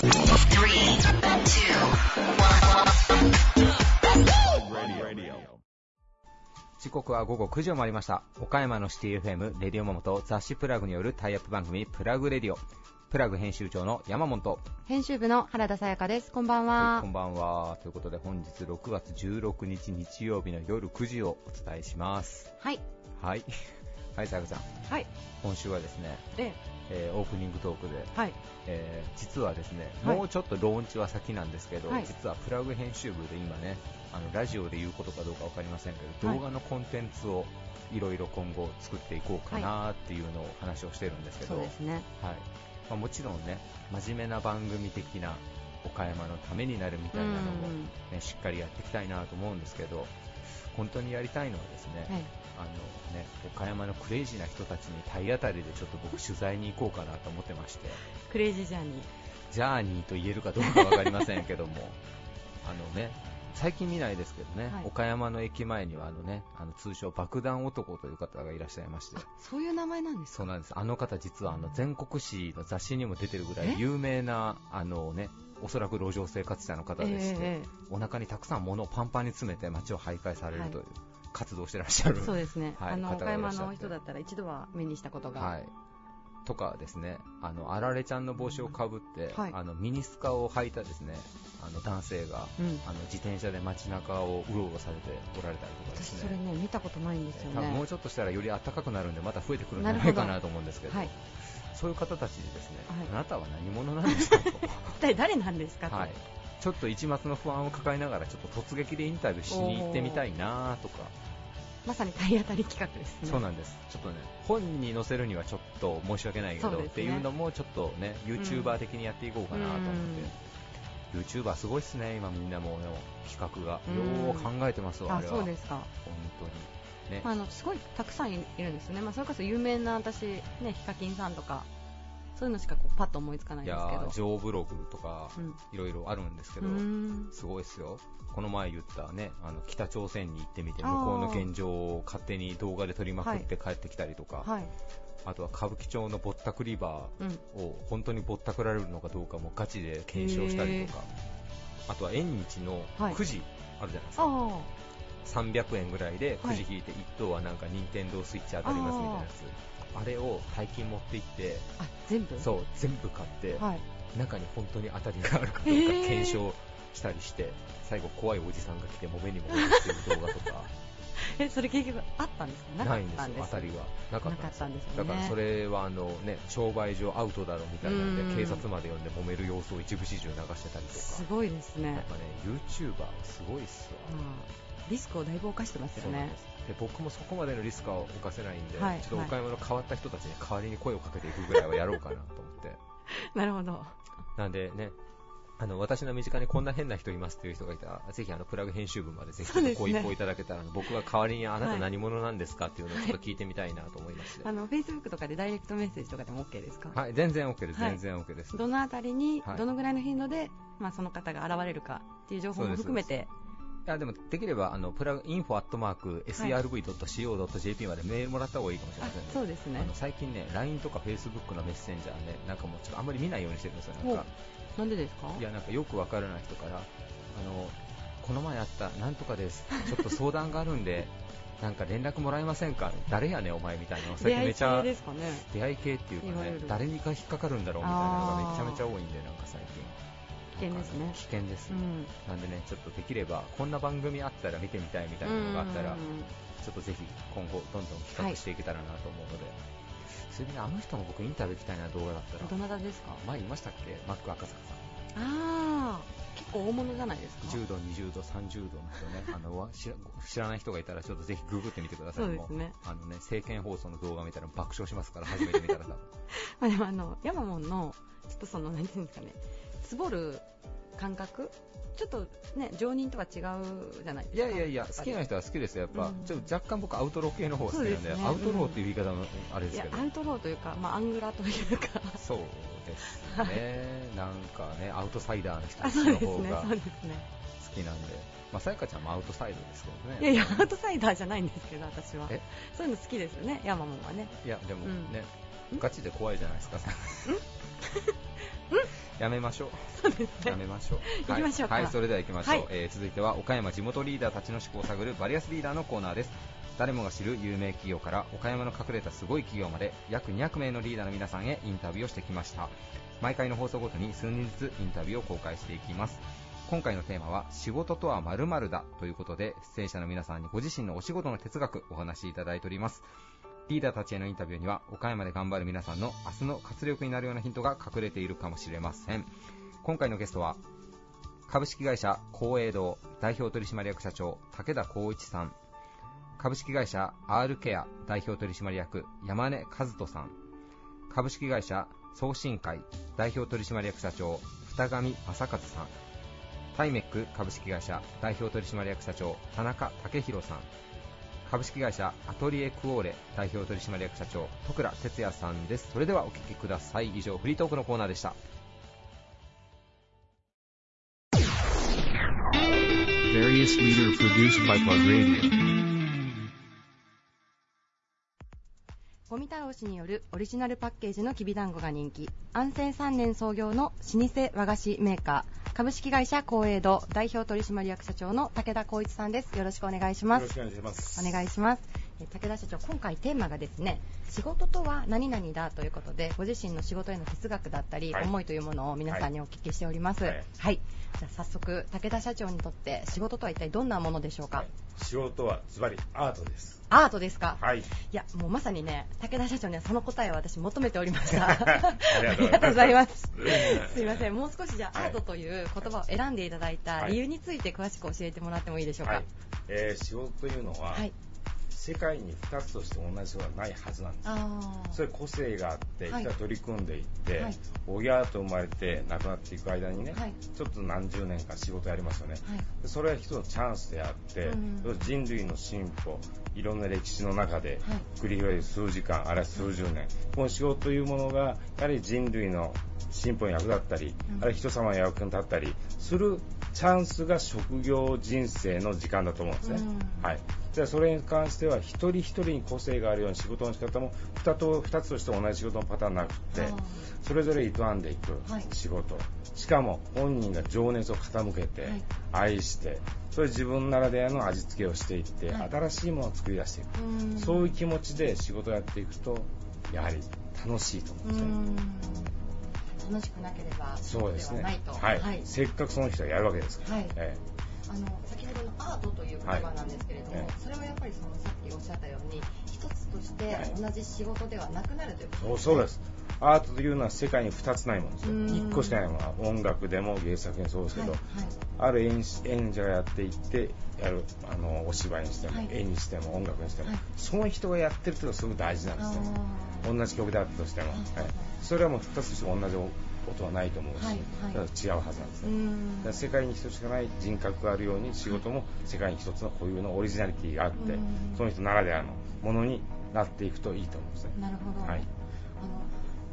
Three, two, one. 時刻は午後9時を回りました岡山のシティ FM レディオモモと雑誌プラグによるタイアップ番組プラグレディオプラグ編集長の山本編集部の原田さやかです。こんばんは。はいこんばんはということで本日6月16日日曜日の夜9時をお伝えしますはい。はいはいさやかちゃんはい。今週はですね、ええーオープニングトークで、はい。えー実はですね、はい。もうちょっとローンチは先なんですけど、はい。実はプラグ編集部で今ねあのラジオで言うことかどうか分かりませんけど、はい。動画のコンテンツをいろいろ今後作っていこうかなっていうのを話をしてるんですけど、そうですね。はい。まあ、もちろんね真面目な番組的な岡山のためになるみたいなのも、うんね、しっかりやっていきたいなと思うんですけど本当にやりたいのはですね、はい。あのね岡山のクレイジーな人たちに体当たりでちょっと僕取材に行こうかなと思ってまして。クレイジージャーニー。ジャーニーと言えるかどうか分かりませんけども。あのね最近見ないですけどね、はい。岡山の駅前にはあのねあの通称爆弾男という方がいらっしゃいまして。あ、そういう名前なんですか？そうなんです。あの方実はあの全国紙の雑誌にも出てるぐらいえ？有名なあのねおそらく路上生活者の方でして、えお腹にたくさん物をパンパンに詰めて街を徘徊されるはいとい。う活動をしてらっしゃる、えそうですね。はいあの、方岡山の人だったら一度は目にしたことが。はい、とかですねあのあられちゃんの帽子をかぶって、はいあのミニスカを履いたですねあの男性がうん。あの自転車で街中をうろうろされておられたりとかで私すねそれね、見たことないんですよ多分もうね。ちょっとしたらより暖かくなるんでまた増えてくるんじゃないかなと思うんですけどはい。そういう方たちにですね、はいあなたは何者なんですかと、一体誰なんですかと。はい、ちょっと一末の不安を抱えながらちょっと突撃でインタビューしに行ってみたいなとか、まさに体当たり企画ですね。そうなんです。ちょっとね本に載せるにはちょっと申し訳ないけど、ね。っていうのもちょっとね YouTuber 的にやっていこうかなと思って、YouTuber すごいっすね今みんなもう企画が。うん。よう考えてますわあそうですか。本当に。ね、まあ、あのすごいたくさんいるんですよね、まあ、それこそ有名な私、ね、ヒカキンさんとか、そういうのしかこうパッと思いつかないいやんですけど。ー、ジョーブログとかうん。いろいろあるんですけど、うーん。すごいっすよ。この前言ったねあの北朝鮮に行ってみて向こうの現状を勝手に動画で撮りまくって帰ってきたりとか、はい。あとは歌舞伎町のぼったくりバうん、ーを本当にぼったくられるのかどうかもガチで検証したりとか。あとは縁日のはい。くじあるじゃないですか、あ300円ぐらいでくじはい引い。て1等はなんか任天堂スイッチ当たりますみたいなやつあれを大金持って行ってあ全部？そう全部買って、はい、中に本当に当たりがあるかどうか検証したりして、最後怖いおじさんが来て揉めに揉めるっていう動画とか。えそれ結局あったんですか？ないんですよ当たりがなかったんですね。だからそれはあの、ね、商売上アウトだろうみたいなんでうん。警察まで呼んで揉める様子を一部始終流してたりとすかごいですね。やっぱね YouTuber すごいっすわ、うんリスクをだいぶ犯してますよねで僕もそこまでのリスクは犯せないんで、はいちょっと岡山の変わった人たちに代わりに声をかけていくぐらいはやろうかなと思って。なるほど。なんでねあの私の身近にこんな変な人いますっていう人がいたらぜひあのプラグ編集部までぜひご一報いただけたら、あの僕が代わりにあなた何者なんですかっていうのをちょっと聞いてみたいなと思いまして、あのフェイスブックとかでダイレクトメッセージとかでも OK ですか、はい、全然 OK です、はい。全然 OK です。どのあたりにはい。どのぐらいの頻度で、まあ、その方が現れるかっていう情報も含めていやでもできればあのプラグインフォアットマーク SRV.CO.JP までメールもらった方がいいかもしれあませんね。そうですねあの最近ね、LINE とか Facebook のメッセンジャーね、なんかもうちょっとあんまり見ないようにしてるんですよ、なんか。なんでですか？いや、なんかよくわからない人から、あの、この前あったなんとかです、ちょっと相談があるんで、なんか連絡もらえませんか？誰やねんお前みたいなの最近めちゃ出会い系っていうかね誰にか引っかかるんだろうみたいなのがめちゃめちゃ多いんで、なんか最近。危険ですね。危険です、うん。なんでね、ちょっとできれば、こんな番組あったら見てみたいみたいなのがあったら、うんちょっとぜひ今後どんどん企画していけたらなと思うので、それでね、あの人も僕インタビュー行きたいな動画だったら、どなたですか？前いましたっけ？マック赤坂さん。ああ結構大物じゃないですか？10度、20度、30度の人ね、あのわ知ら知らない人がいたらちょっとぜひググってみてください。そうですね。もあのね、政見放送の動画見たら爆笑しますから、初めて見たら多分。まあでもあのヤマモンのちょっとその何ていうんですかねつぼる感覚？ちょっとね常人とは違うじゃないですか。いやいやいや、好きな人は好きですよ。やっぱ、うん。ちょっと若干僕アウトロー系の方が好きなんで、ね。アウトローっていう言い方もあれですけど。アウトローというか、まあ、アングラというか。そうですね。なんかね、アウトサイダーの人あたちの方が好きなんで。まあ、さやかちゃんもアウトサイドですけどね。いやいやアウトサイダーじゃないんですけど私は。え？そういうの好きですよねヤマモンはね。いや、でもうん。ね、ガチで怖いじゃないですか。やめましょう。やめましょう。行きましょうかはい、はいそれでは行きましょう。はいえー続いては岡山地元リーダーたちの思考を探るバリアスリーダーのコーナーです。誰もが知る有名企業から岡山の隠れたすごい企業まで約200名のリーダーの皆さんへインタビューをしてきました。毎回の放送ごとに数人ずつインタビューを公開していきます。今回のテーマは仕事とは〇〇だということで出演者の皆さんにご自身のお仕事の哲学お話しいただいております。リーダーたちへのインタビューには岡山で頑張る皆さんの明日の活力になるようなヒントが隠れているかもしれません。今回のゲストは株式会社光栄堂代表取締役社長武田光一さん。株式会社 R ケア代表取締役山根和人さん。株式会社送信会代表取締役社長二上正和さん。タイメック株式会社代表取締役社長田中武宏さん。株式会社アトリエクオーレ代表取締役社長徳倉哲也さんです。それではお聞きください。以上フリートークのコーナーでした。ゴミ太郎氏によるオリジナルパッケージのきびだんごが人気。安政3年創業の老舗和菓子メーカー。株式会社光栄堂代表取締役社長の武田光一さんです。よろしくお願いします。よろしくお願いします。お願いします。え武田社長今回テーマがですね仕事とは何々だということでご自身の仕事への哲学だったり、はい思いというものを皆さんにお聞きしておりますははいい、じゃあ早速武田社長にとって仕事とは一体どんなものでしょうか、はい仕事はズバリアートです。アートですか、はい。いや、もうまさにね、武田社長にはその答えを私求めておりました。ありがとうございますありがとうございます。すいません、もう少しじゃあ、はいアートという言葉を選んでいただいた理由について詳しく教えてもらってもいいでしょうか？はい。えー仕事というのは、はい。世界に2つとして同じはないはずなんです。それ個性があって、はい人が取り組んでいって、はい親と生まれて亡くなっていく間にね、はいちょっと何十年か仕事やりますよね。はい。でそれは一つのチャンスであって、うん人類の進歩、いろんな歴史の中ではい繰り広げる数時間、あるいは数十年、この仕事というものが、やはり人類の進歩に役立ったり、うんあるいは人様の役に立ったりするチャンスが職業人生の時間だと思うんですね。うんはい。じゃあそれに関しては一人一人に個性があるように仕事の仕方も 2, と2つとして同じ仕事のパターンなくてそれぞれ営んでいくはい。仕事、しかも本人が情熱を傾けて、はい。愛してそれ自分ならではの味付けをしていって、はい。新しいものを作り出していく、うん。そういう気持ちで仕事をやっていくとやはり楽しいと思うんですね。うん。楽しくなければそうですはないと。。はい、はい。せっかくその人がやるわけですから。はい。えあの先ほどのアートという言葉なんですけれども、はいえ。それはやっぱりそのさっきおっしゃったように一つとしてはい。同じ仕事ではなくなるということえそうそうです。アートというのは世界に2つないものですよ。うん。1個しかないものは音楽でも芸術作品もそうですけど、はいある演者がやっていってやるあのお芝居にしても、はい。絵にしても音楽にしても、はい。その人がやってるっていうのがすごく大事なんですねあー。同じ曲であったとしても、はい。はい。それはもう2つとして同じ音はないと思うし、はいはい。違うはずなんですうね、世界に一つしかない人格があるように仕事も世界に一つの固有のオリジナリティがあって、うん。その人ならではのものになっていくといいと思うんですね。なるほど、はい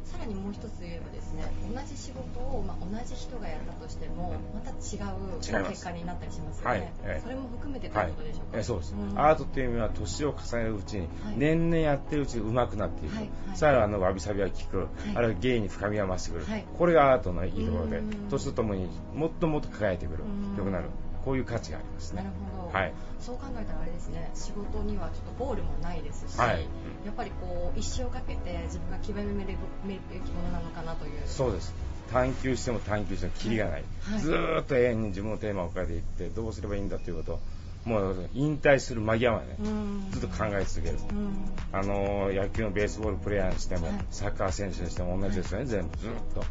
さらにもう一つ言えばですね同じ仕事を、まあ、同じ人がやったとしてもまた違う結果になったりしますよね、はいええ。それも含めてとはいいうことでしょうか、えそうです、ん。アートっていう意味は年を重ねるうちに、はい。年々やってるうちに上手くなっていく、はいはい。さらにあのわびさびは効く、い。あるいは芸に深みが増してくる、はい。これがアートのいいところでうん。年とともにもっともっと輝いてくる。うん。良くなるこういう価値がありますね。なるほど、はい。そう考えたらあれですね。仕事にはちょっとゴールもないですし、はい。やっぱりこう一生かけて自分が極めるべきものなのかなという。そうです。探求しても探求してもキリがない、はい。ずーっと永遠に自分のテーマを変えていってどうすればいいんだということをもう引退する間際までね、うん。ずっと考え続ける、うん。あの野球のベースボールプレーヤーにしても、はい。サッカー選手にしても同じですよね、全部ずっと。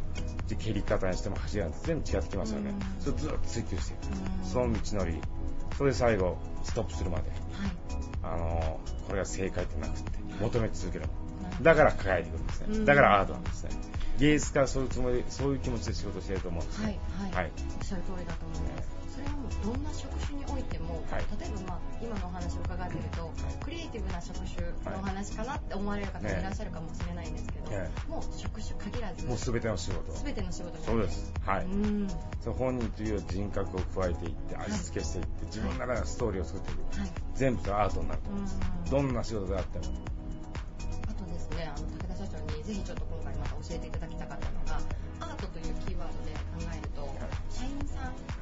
で蹴り方にしても走り方にしても全部違ってきますよね、うん。それをずっと追求していく、うん。その道のり。それで最後ストップするまで。はい。あのこれが正解ってなくて求め続ける。だから輝いてくるんですうん。ねだからアートなんですね。芸術家はそういうつもりそういう気持ちで仕事してると思うんですはいねはい、はい。おっしゃる通りだと思います。それはもうどんな職種においても、はい。例えばまあ今のお話を伺っていると、クリエイティブな職種のお話かなって思われる方もいらっしゃるかもしれないんですけど、ねもう職種限らず、もう全ての仕事全ての仕事にそうです。はい。うん。その本人という人格を加えていって味付けしていって自分ならストーリーを作っていく。はい。全部そアートになると思います。うん。どんな仕事であっても。あとですね、あの武田社長にぜひちょっと今回また教えていただきたかった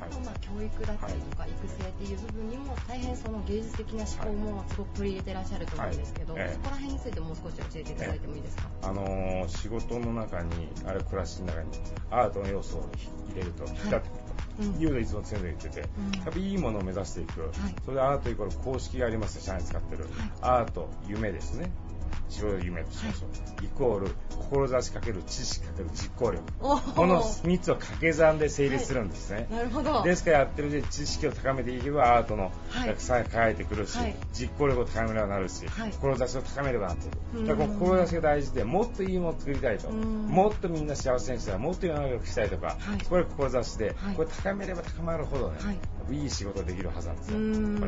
教育だったりとか育成っていう部分にも大変その芸術的な思考もすごく取り入れてらっしゃると思うんですけど、そこら辺についてもう少し教えていただいてもいいですか、あのー仕事の中に、あるいは暮らしの中にアートの要素を入れると引き立ってくるうん。というのをいつも常に言ってて、やっぱりいいものを目指していく、それでアートイコール公式がありますね、社内に使ってる、アート、夢ですね。仕事を夢としましょう、イコール志かける知識かける実行力。この3つを掛け算で成立するんですね、なるほど。ですからやってるうちに知識を高めていけばアートのはい。落差が輝いてくるし、はい。実行力を高めればなるし、はい。志を高めればなっていう。ん。くだから志が大事でもっといいものを作りたいと。うん。もっとみんな幸せにしたい。もっと世の中を良くしたいとか、はい。これ志で、はい。これ高めれば高まるほどね、はいい、い仕事ができるはずなんですよ。うん。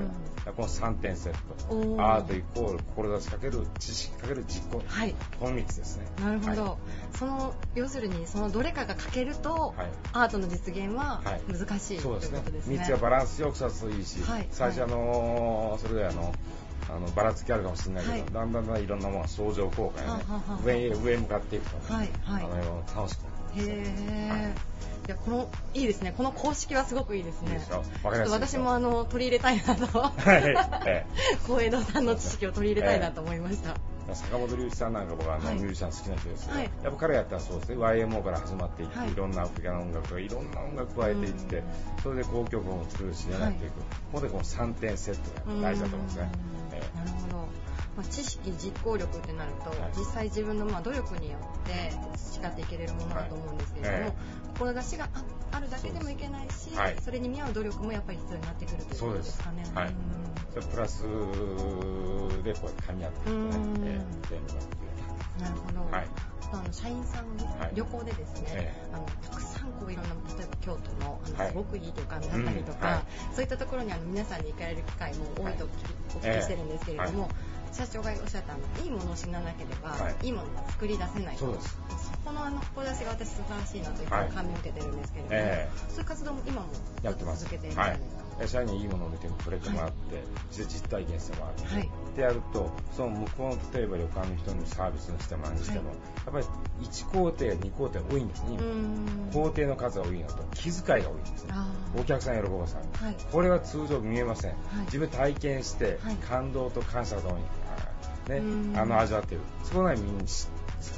ここの3点セット。アートイコール志かける知識かける実行。はい。この3つですね。なるほど、はい。その要するにそのどれかが欠けると、はい。アートの実現ははい。難しい、そうですね。ということですね。3つがバランスよくさすといいし、はい。最初あのそれであのあのばらつきあるかもしれないけど、はい。だんだんだんいろんなものが相乗効果でね上へ上へ向かっていくと、はいはい。あの楽しくへえ、いやこのいいですね。この公式はすごくいいですね。わかりちょっとやすいでしょ私もあの取り入れたいなと。はい。え小江戸さんの知識を取り入れたいなと思いました、坂本龍一さんなんか僕はあの、はい。ミュージシャン好きな人ですけど、はい。やっぱ彼がやったらそうですね。YMO から始まっていって、はい。い、ろんなアフリカの音楽がいろんな音楽加えていってうんそれで交響曲も作るしやってい。く、ここでこの3点セットが大事だと思うんですね、え。なるほど、まあ、知識実行力ってなると、はい。実際自分のまあ努力によって培っていけれるものだと思うんですけれども、はい志がああるだけでもいけないし、はい。それに見合う努力もやっぱり必要になってくるということですかね。はい。それプラスでこう噛み合っていくなるほど。はい。あの社員さんにはい旅行でですね、えあのたくさんこういろんな例えば京都のあの、はい。すごくいい旅館だったりとか、うん。はい。そういったところにあの皆さんに行かれる機会も多いとお聞きはい。お聞きしてるんですけれども、社長がおっしゃったいいものを死ななければ、はい。い、いものが作り出せないと。そうです。そこのあの志が私素晴らしいなというふうに感銘を受けてるんですけれども、えそういう活動も今もやってます続けているんですか。え社員にいいものを見て触れてもらって、実実体験してもらって、はい。でやるとその向こうの例えば旅館の人にサービスにしても何にしても、はい。やっぱり1工程2工程多いんですね工程の数が多いのと気遣いが多いんですね。お客さん喜ばさん。はい。これは通常見えません、い。自分で体験して、はい。感動と感謝とともに、ね、あの味わっている。そこが身につ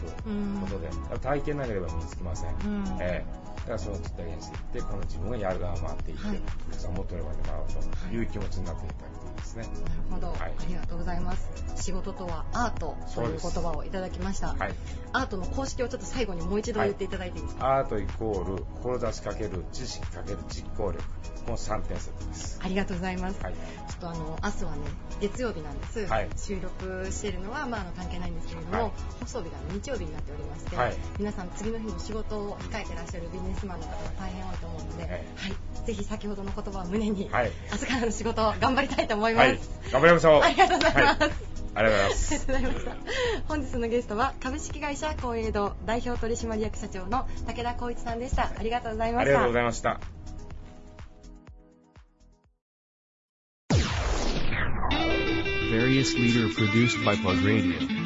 くうん。ことで体験なければ身につきません、うん。ええ。だからその実体験していってこの自分がやる側を回っていって、はい。お客さんをもっと喜んでもらおうという気持ちになっていただくといいですね、なるほど、はい。ありがとうございます。仕事とはアートという言葉をいただきました。はい。アートの公式をちょっと最後にもう一度言っていただいていいですか？アートイコール志かける知識かける実行力この3点セットです。ありがとうございます。はい。ちょっとあの明日はね月曜日なんです。はい。収録しているのはまああの関係ないんですけれども、はい。放送日が日曜日になっておりまして、はい。皆さん次の日に仕事を控えてらっしゃるビジネスマンの方が大変多いと思うので、え。はい、ぜひ先ほどの言葉を胸に、はい。明日からの仕事を頑張りたいと思います。はい頑張りましょうありがとうございます。はいありがとうございますありがとうございました。本日のゲストは株式会社公営堂代表取締役社長の武田光一さんでした。ありがとうございました。ありがとうございました。Various leader produced by Plug Radio.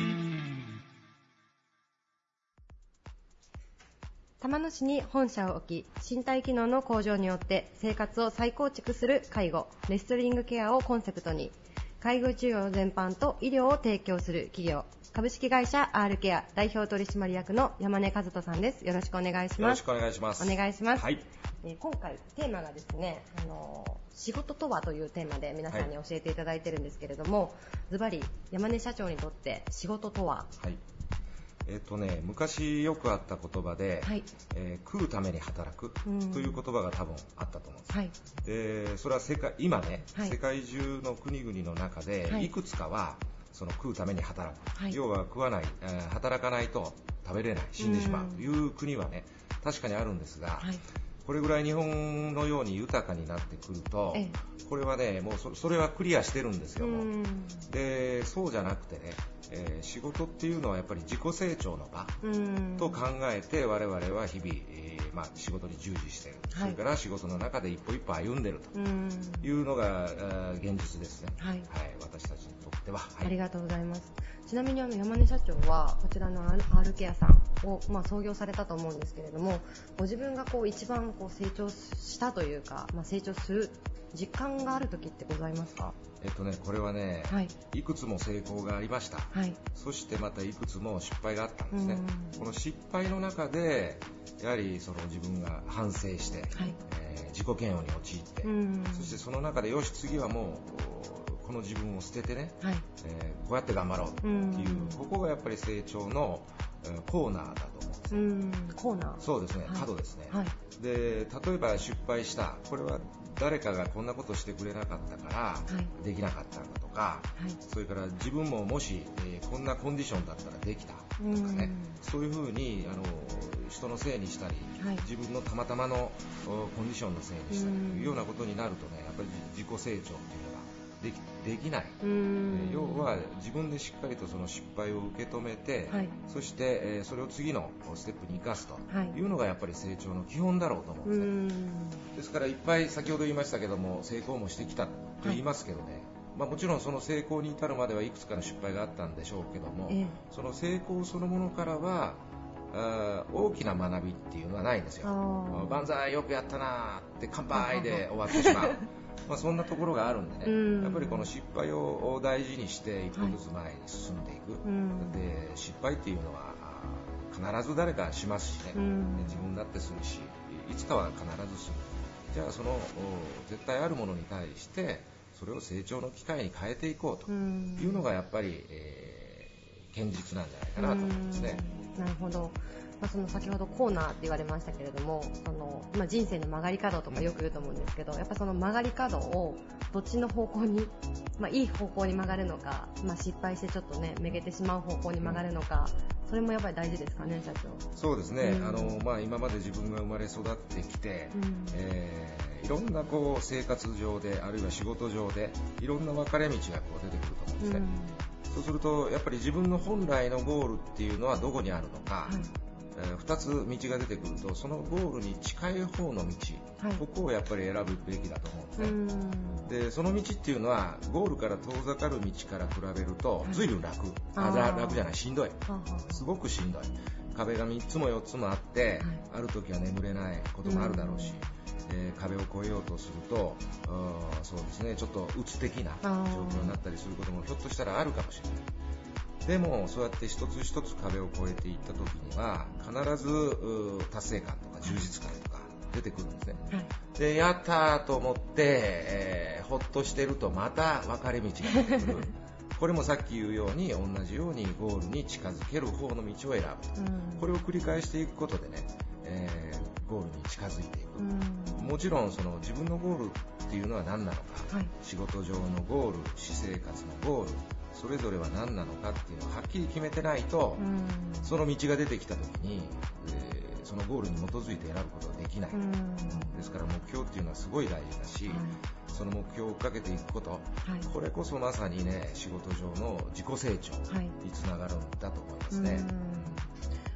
玉野市に本社を置き、身体機能の向上によって生活を再構築する介護、レストリングケアをコンセプトに、介護治療全般と医療を提供する企業、株式会社 R ケア代表取締役の山根和人さんです。よろしくお願いします。よろしくお願いします。お願いします。はい。えー今回テーマがですね、あのー仕事とはというテーマで皆さんに教えていただいてるんですけれども、ズバリ山根社長にとって仕事とは、はい。えっ、とね、昔よくあった言葉で、はい。えー食うために働くうん。という言葉が多分あったと思うんです。はい、で、それは世界、今ね、はい。世界中の国々の中で、はい。い、くつかは、その食うために働く、はい。要は食わない、えー働かないと食べれない、死んでしまううん。という国はね、確かにあるんですが、はい、これぐらい日本のように豊かになってくるとええ、これはね、もうそそれはクリアしてるんですよ、も。ううん。でそうじゃなくてね、えー仕事っていうのはやっぱり自己成長の場うん。と考えて我々は日々、えーまあ、仕事に従事している、はい。それから仕事の中で一歩一歩歩んでいるうん。というのが、現実ですね、はい。私たちにとっては、はい。ありがとうございます。ちなみにあの山根社長はこちらの R ケアさんを、まあ、創業されたと思うんですけれどもご自分がこう一番こう成長したというか、まあ、成長する実感がある時ってございますか？えっとね、これはね、はい、いくつも成功がありました、はい、そしてまたいくつも失敗があったんですね、この失敗の中でやはりその自分が反省して、はい、えー、自己嫌悪に陥って、そしてその中でよし次はもうこの自分を捨ててね、はい、えー、こうやって頑張ろうっていう、ここがやっぱり成長のコーナーだと思うんですね。コーナー。そうですね、角ですね、で例えば失敗した。これは誰かがこんなことしてくれなかったからできなかったんだとか、はい、それから自分ももし、えー、こんなコンディションだったらできたとかね、そういうふうにあの人のせいにしたり、はい、自分のたまたまのコンディションのせいにしたりというようなことになるとねやっぱり自己成長っていうのができできない、要は自分でしっかりとその失敗を受け止めて、はい、そして、えー、それを次のステップに生かすとい。うのがやっぱり成長の基本だろうと思うんですね。ですからいっぱい先ほど言いましたけども成功もしてきたと言いますけどね、はい。まあ、もちろんその成功に至るまではいくつかの失敗があったんでしょうけども、えその成功そのものからはあ大きな学びっていうのはないんですよ。万歳よくやったなって乾杯 で終わってしまう。まあ、そんなところがあるんでね、やっぱりこの失敗を大事にして一歩ずつ前に進んでいく、はい、で失敗っていうのは必ず誰かしますしね、自分だってするしいつかは必ずする。じゃあその絶対あるものに対してそれを成長の機会に変えていこうと。いうのがやっぱり、えー、堅実なんじゃないかなと思いますね。なるほどまあ、その先ほどコーナーって言われましたけれどもその、まあ、人生の曲がり角とかよく言うと思うんですけどやっぱその曲がり角をどっちの方向に、まあ、いい方向に曲がるのか、まあ、失敗してちょっとねめげてしまう方向に曲がるのかそれもやっぱり大事ですかね社長。そうですね、うん、あのまあ、今まで自分が生まれ育ってきて、うん、えー、いろんなこう生活上であるいは仕事上でいろんな分かれ道がこう出てくると思うんですね、うん、そうするとやっぱり自分の本来のゴールっていうのはどこにあるのか、はいえ2つ道が出てくるとそのゴールに近い方の道、はい、ここをやっぱり選ぶべきだと思うん。でその道っていうのはゴールから遠ざかる道から比べると随分楽、はい、楽じゃない。しんどい。すごくしんどい。壁が3つも4つもあって、はい、ある時は眠れないこともあるだろうし、えー、壁を越えようとするとそうですね。ちょっと鬱的な状況になったりすることもひょっとしたらあるかもしれないでもそうやって一つ一つ壁を越えていった時には必ず達成感とか充実感とか出てくるんですね、はい、でやったと思って、えー、ほっとしてるとまた分かれ道が出てくる。これもさっき言うように同じようにゴールに近づける方の道を選ぶ、うん、これを繰り返していくことでね、えー、ゴールに近づいていく、うん、もちろんその自分のゴールっていうのは何なのか、はい、仕事上のゴール私生活のゴールそれぞれは何なのかっていうのをはっきり決めてないと、その道が出てきた時に、えー、そのゴールに基づいて選ぶことができない、ですから目標っていうのはすごい大事だし、その目標を追っかけていくこと、はい、これこそまさにね仕事上の自己成長につながるんだと思いますね。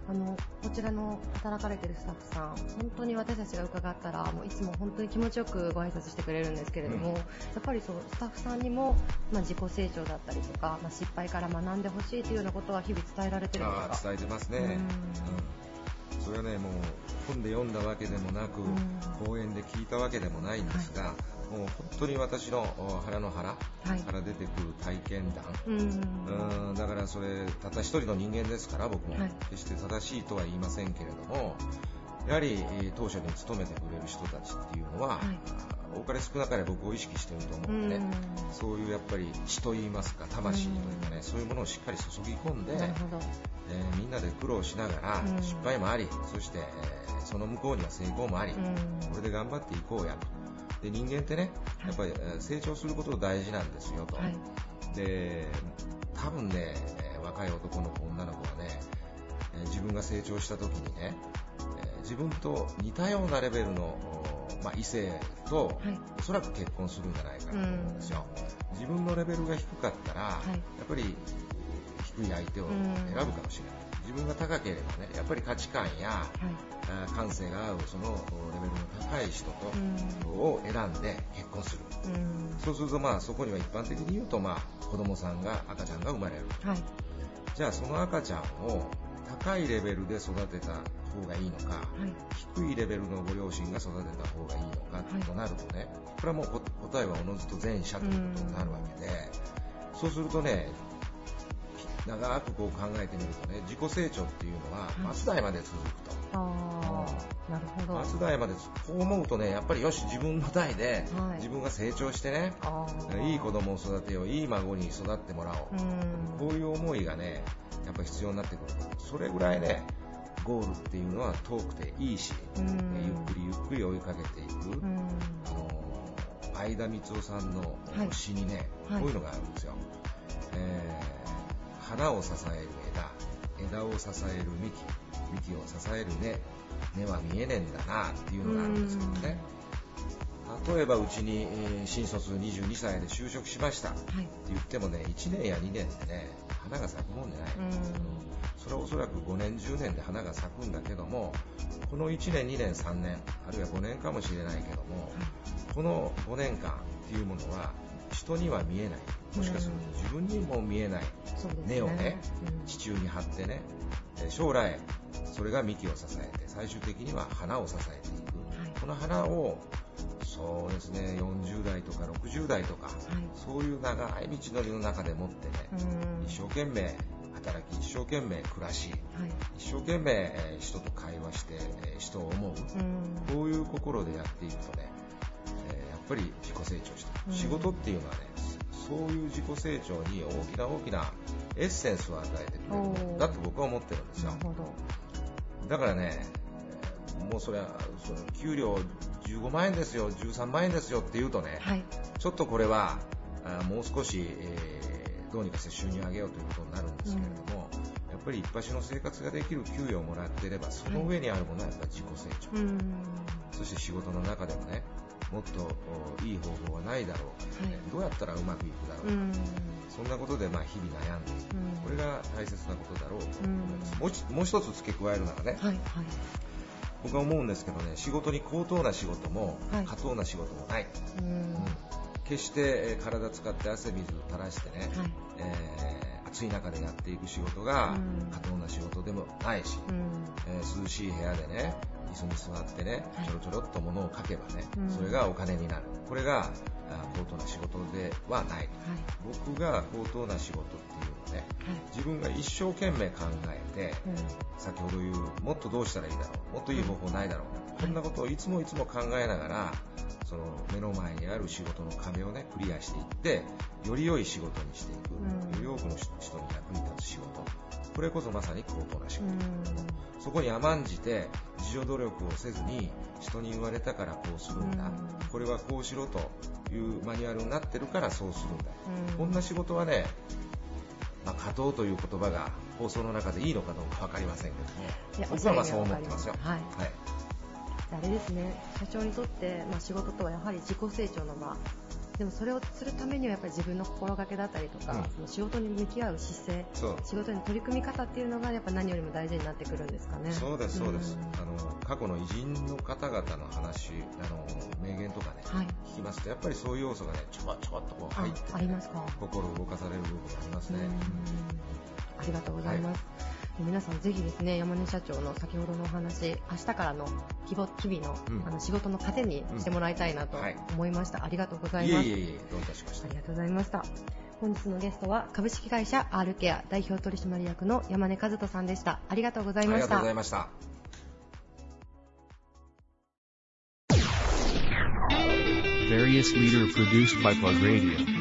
あのこちらの働かれてるスタッフさん、本当に私たちが伺ったら、もういつも本当に気持ちよくご挨拶してくれるんですけれども、うん、やっぱりそうスタッフさんにも、まあ、自己成長だったりとか、まあ、失敗から学んでほしいというようなことは日々伝えられてるんですか？伝えてますね、うん、それはねもう本で読んだわけでもなく、講演で聞いたわけでもないんですが、はいもう本当に私の腹の腹から出てくる体験談、うん、だからそれたった一人の人間ですから僕も、決して正しいとは言いませんけれどもやはり当社に勤めてくれる人たちっていうのは、はい、多かれ少なかれ僕を意識してると思うん。でね、そういうやっぱり血といいますか魂というかね、そういうものをしっかり注ぎ込んで、えー、みんなで苦労しながら失敗もあり、そして、えー、その向こうには成功もあり、これで頑張っていこうやと。で人間ってね、やっぱり成長すること大事なんですよと、はい、で多分ね、若い男の子、女の子はね、自分が成長した時にね、自分と似たようなレベルの、まあ、異性と、はい、おそらく結婚するんじゃないかなと思うんですよ。自分のレベルが低かったら、はい、やっぱり低い相手を選ぶかもしれない。自分が高ければねやっぱり価値観や、はい、感性が合うそのレベルの高い人と、を選んで結婚する、そうするとまあそこには一般的に言うとまあ子供さんが赤ちゃんが生まれる、はい、じゃあその赤ちゃんを高いレベルで育てた方がいいのか、はい、低いレベルのご両親が育てた方がいいのかとなるとね、これはもう答えはおのずと前者ということになるわけで、そうするとね、長くこう考えてみるとね、自己成長っていうのは末代まで続くと。なるほど。末代までこう思うとねやっぱりよし自分の代で、自分が成長してねいい子供を育てよういい孫に育ってもらおう。こういう思いがねやっぱ必要になってくるそれぐらいねゴールっていうのは遠くていいし、ゆっくりゆっくり追いかけていく、あの相田光夫さんの詩にね、はい、こういうのがあるんですよ、えー、花を支える枝。枝を支える幹。幹を支える根。根は見えねえんだなっていうのがあるんですけどね。例えばうちに、えー、新卒22歳で就職しました、はい、って言ってもね1年や2年でね花が咲くもんじゃない、それはおそらく5年10年で花が咲くんだけどもこの1年2年3年あるいは5年かもしれないけども、この5年間っていうものは人には見えない。もしかすると自分にも見えない。根をね、地中に張ってね将来それが幹を支えて最終的には花を支えていく、はい、この花をそうですね40代とか60代とか、はい、そういう長い道のりの中でもってね一生懸命働き一生懸命暮らし、はい、一生懸命人と会話して人を思う。こういう心でやっていくとねぱり自己成長して仕事っていうのはねそういう自己成長に大きな大きなエッセンスを与えてくれる。だと僕は思ってるんですよ。だからねもうそれはその給料15万円ですよ13万円ですよって言うとね、はい、ちょっとこれはあもう少し、えー、どうにかして収入を上げようということになるんですけれども、うん、やっぱり一発の生活ができる給与をもらっていればその上にあるものはやっぱり自己成長、はい、そして仕事の中でもねもっといい方法はないだろう。はい、どうやったらうまくいくだろうか、うん、そんなことでまあ日々悩んでうん、これが大切なことだろう。と思います、うん、もう一つ付け加えるならね、はいはい、僕は思うんですけどね仕事に高等な仕事も、はい、過当な仕事もない、決して体使って汗水を垂らしてね、はい、えー、暑い中でやっていく仕事が過当な仕事でもないし、えー、涼しい部屋でね椅子に座ってね、ちょろちょろっと物を書けばね、それがお金になる。これが高等な仕事ではない。はい、僕が高等な仕事っていうのはね、はい、自分が一生懸命考えて、うん、先ほど言う、もっとどうしたらいいだろう、もっといい方法ないだろう、こんなことをいつもいつも考えながら、その目の前にある仕事の壁をね、クリアしていって、より良い仕事にしていく、うん、より多くの人に役に立つ仕事、これこそまさに高等な仕事。そこに甘んじて自助努力をせずに人に言われたからこうするんだ、これはこうしろというマニュアルになってるからそうするんだ、こんな仕事はね、まあ、加藤という言葉が放送の中でいいのかどうか分かりませんけども僕はまあそう思ってますよ。はい、はいあれですね。社長にとって、まあ、仕事とはやはり自己成長の場。でもそれをするためにはやっぱり自分の心がけだったりとか、うん、仕事に向き合う姿勢仕事に取り組み方っていうのがやっぱ何よりも大事になってくるんですかね。そうですそうです、うん、あの過去の偉人の方々の話あの名言とかね、はい、聞きますとやっぱりそういう要素がねちょばちょばっとこう入って、ね、ありますか？心を動かされる部分がありますね。ありがとうございます、はい皆さんぜひですね山根社長の先ほどのお話明日からの日々のうん、あの仕事の糧にしてもらいたいなと思いました、うんはい、ありがとうございます。いえいえどういたしましたありがとうございました。本日のゲストは株式会社 R ケア代表取締役の山根和人さんでした。ありがとうございました。ありがとうございました。Various leader produced by Plug Radio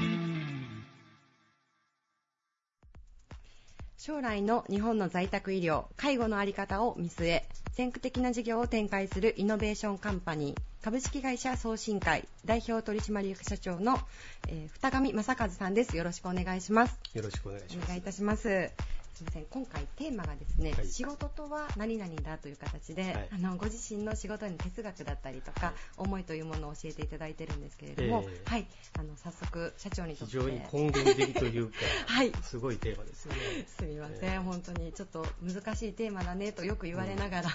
将来の日本の在宅医療、介護の在り方を見据え、先駆的な事業を展開するイノベーションカンパニー、株式会社送信会代表取締役社長の、えー、二上正和さんです。よろしくお願いします。よろしくお願いします。お願いいたします。すみません。今回テーマがですね、はい、仕事とは何々だという形で、はい、あのご自身の仕事に哲学だったりとか、はい、思いというものを教えていただいてるんですけれども、えー、はい。あの早速社長にとって。非常に根源的というか、はい、すごいテーマですよね。すみません、えー、本当にちょっと難しいテーマだねとよく言われながら、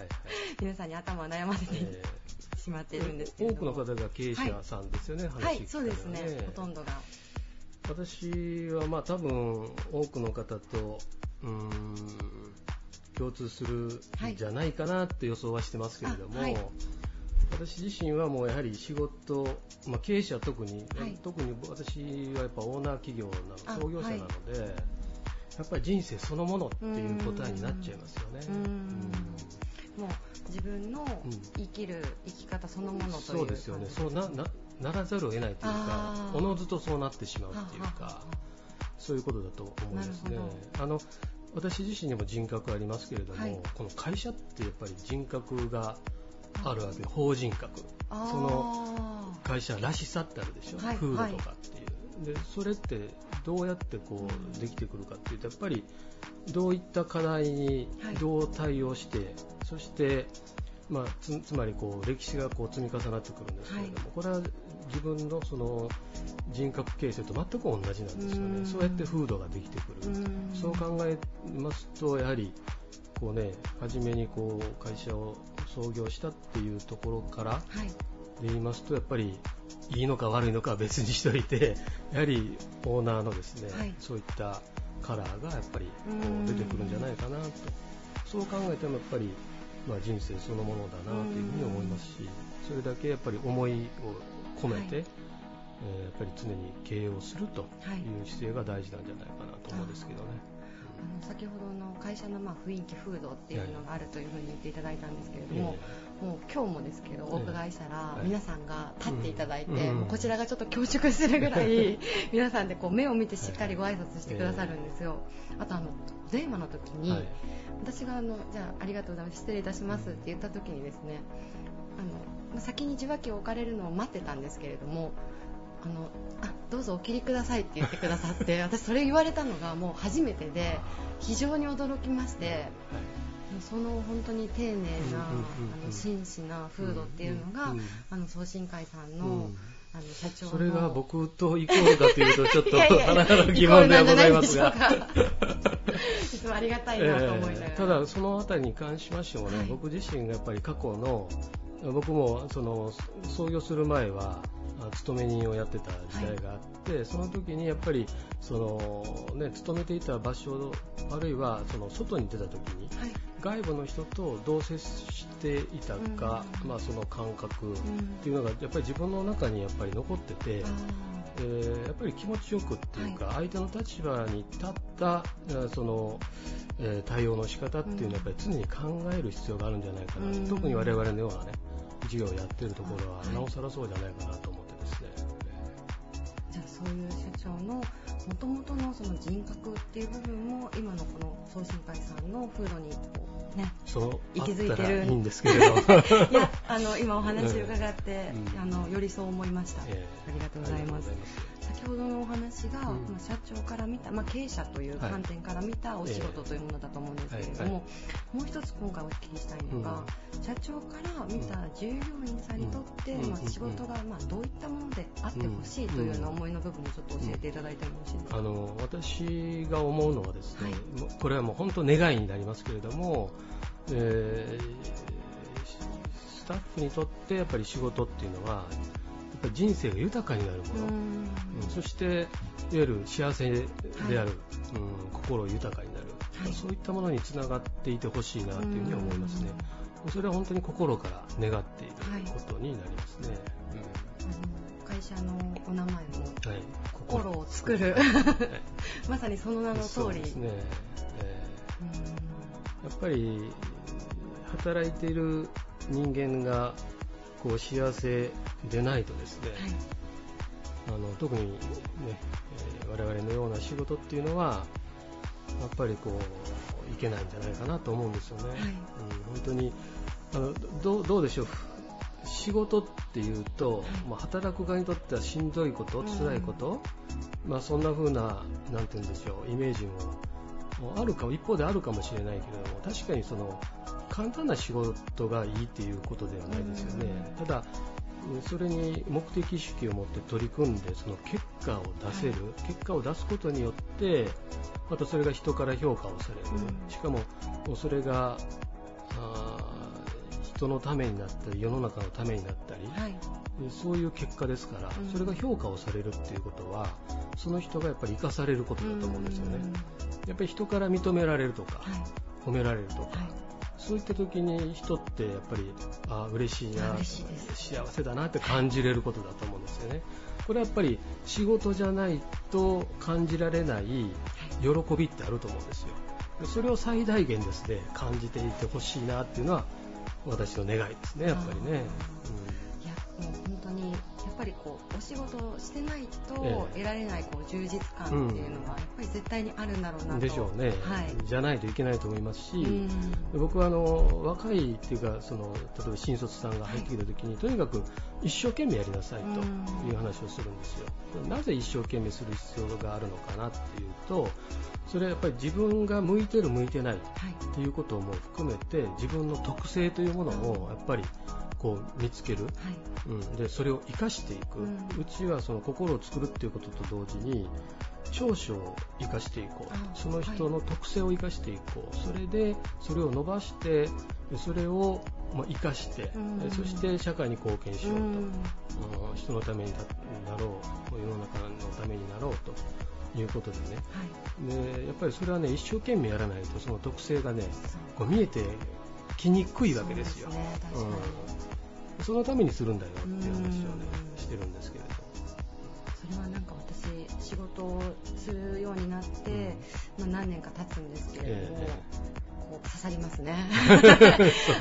皆さんに頭を悩ませて、えー、しまっているんですけれども。多くの方が経営者さんですよね、はい、そうですね。ほとんどが。私はまあ多分多くの方とうん共通するんじゃないかなって予想はしてますけれども、はい、私自身はもうやはり仕事、まあ、経営者特に、はい、特に私はやっぱオーナー企業なの創業者なので、やっぱり人生そのものっていう答えになっちゃいますよね。もう自分の生きる生き方そのものというそうですよね。そうななならざるを得ないというかおのずとそうなってしまうっていうかそういうことだと思いますね。あの私自身にも人格ありますけれども、はい、この会社ってやっぱり人格があるわけ。法人格。その会社らしさってあるでしょ、はい、風土とかっていう、でそれってどうやってこうできてくるかっていうとやっぱりどういった課題にどう対応して、はい、そして、まあ、つつまりこう歴史がこう積み重なってくるんですけれども、これは自分のその人格形成と全く同じなんですよね、そうやって風土ができてくる、そう考えますと、やはりこう、ね、初めにこう会社を創業したっていうところからで言いますと、やっぱりいいのか悪いのかは別にしておいて、やはりオーナーのですね、はい、そういったカラーがやっぱりこう出てくるんじゃないかなと、そう考えてもやっぱり、まあ、人生そのものだなというふうに思いますし、それだけやっぱり思いを込めて、はい。えー、やっぱり常に経営をするという姿勢が大事なんじゃないかなと思うんですけどね。あの先ほどの会社のまあ雰囲気、風土っていうのがあるというふうに言っていただいたんですけれども、もう今日もですけどお伺いしたら、皆さんが立っていただいて、こちらがちょっと恐縮するぐらい、皆さんでこう目を見てしっかりご挨拶してくださるんですよ。あとあのお電話の時に、私があのじゃあありがとうございます。失礼いたしますって言った時にですねあの先に受話器を置かれるのを待ってたんですけれどもあのあどうぞお切りくださいって言ってくださって 私それ言われたのがもう初めてで非常に驚きまして、その本当に丁寧な、あの真摯な風土っていうのが、あの送信会さんの、あの社長それが僕とイコールかというとちょっと なの疑問ではございますが。いつもありがたいなと思いながら、えー、ただそのあたりに関しましてもね、はい、僕自身がやっぱり過去の僕もその創業する前は勤め人をやってた時代があって、はい、その時にやっぱりその、ね、勤めていた場所あるいはその外に出た時に、はい、外部の人とどう接していたか、うん、まあ、その感覚っていうのがやっぱり自分の中にやっぱり残ってて。えー、やっぱり気持ちよくっていうか、はい、相手の立場に立ったその、えー、対応の仕方っていうのはやっぱり常に考える必要があるんじゃないかな、うん、特に我々のようなね事業をやってるところはなおさらそうじゃないかなと思ってですね。じゃあそういう社長のもともとのその人格っていう部分も今のこの送信会さんの風土にね、そう息づいてるいいんですけれど。いやあの今お話を伺って、うん、あのよりそう思いました、えー、ありがとうございます先ほどのお話が、うん、まあ、社長から見た、まあ、経営者という観点から見たお仕事というものだと思うんですけれども、もう一つ今回お聞きしたいのが、うん、社長から見た従業員さんにとって、まあ、仕事がまあどういったものであってほしいというような思いの部分をちょっと教えていただいてもよろしいですか、あの私が思うのはですね、はい、これはもう本当願いになりますけれども、えー、スタッフにとってやっぱり仕事っていうのはぱり人生が豊かになるもの、うん、そしていわゆる幸せである、はい、うん、心豊かになる、はい、そういったものにつながっていてほしいなというふうに思いますね。それは本当に心から願っていることになりますね。会社のお名前も、はい、心を作る、まさにその名の通り。ですね、えー、やっぱり働いている人間がこう幸せでないとですね、はい、あの特にね、えー、我々のような仕事っていうのはやっぱりこういけないんじゃないかなと思うんですよね。はい、うん、本当にあのどうどうでしょう。仕事っていうと、まあ、働く側にとってはしんどいこと、辛いこと、うん、まあ、そんな風な、なんて言うんでしょう、イメージもあるか一方であるかもしれないけれども、確かにその簡単な仕事がいいっていうことではないですよね。ただそれに目的意識を持って取り組んでその結果を出せる、はい、結果を出すことによってまたそれが人から評価をされる、うん、しかもそれが人のためになったり世の中のためになったり、はい、そういう結果ですから、うん、それが評価をされるっていうことはその人がやっぱり生かされることだと思うんですよね。やっぱり人から認められるとか、はい。褒められるとか、はい、そういった時に人ってやっぱりあ嬉しいな幸せだなって感じれることだと思うんですよね。これはやっぱり仕事じゃないと感じられない。喜びってあると思うんですよ。それを最大限ですね感じていてほしいなっていうのは私の願いですね、やっぱりね。うん、もう本当にっぱりこうお仕事をしてないと得られないこう充実感っていうのはやっぱり絶対にあるんだろうなと、でしょうね、はい、じゃないといけないと思いますし、僕はあの若いっていうかその例えば新卒さんが入ってきた時に、はい、とにかく一生懸命やりなさいという話をするんですよ、なぜ一生懸命する必要があるのかなっていうとそれはやっぱり自分が向いてる向いてないっていうことも含めて自分の特性というものをやっぱりこう見つける、はい、うん、でそれを生かしていく、うん、うちはその心を作るっていうことと同時に長所を生かしていこう。その人の特性を生かしていこう、それでそれを伸ばしてそれを生かして、うん、そして社会に貢献しようと、うん、人のためになろう。世の中のためになろうと。いうことでね、はい、でやっぱりそれはね一生懸命やらないとその特性がねこう見えてきにくいわけですよ。そ、ねうん、そのためにするんだよっていう話をねしてるんですけれど。それはなんか私仕事をするようになって、うん、まあ、何年か経つんですけれども、えー刺さりますね。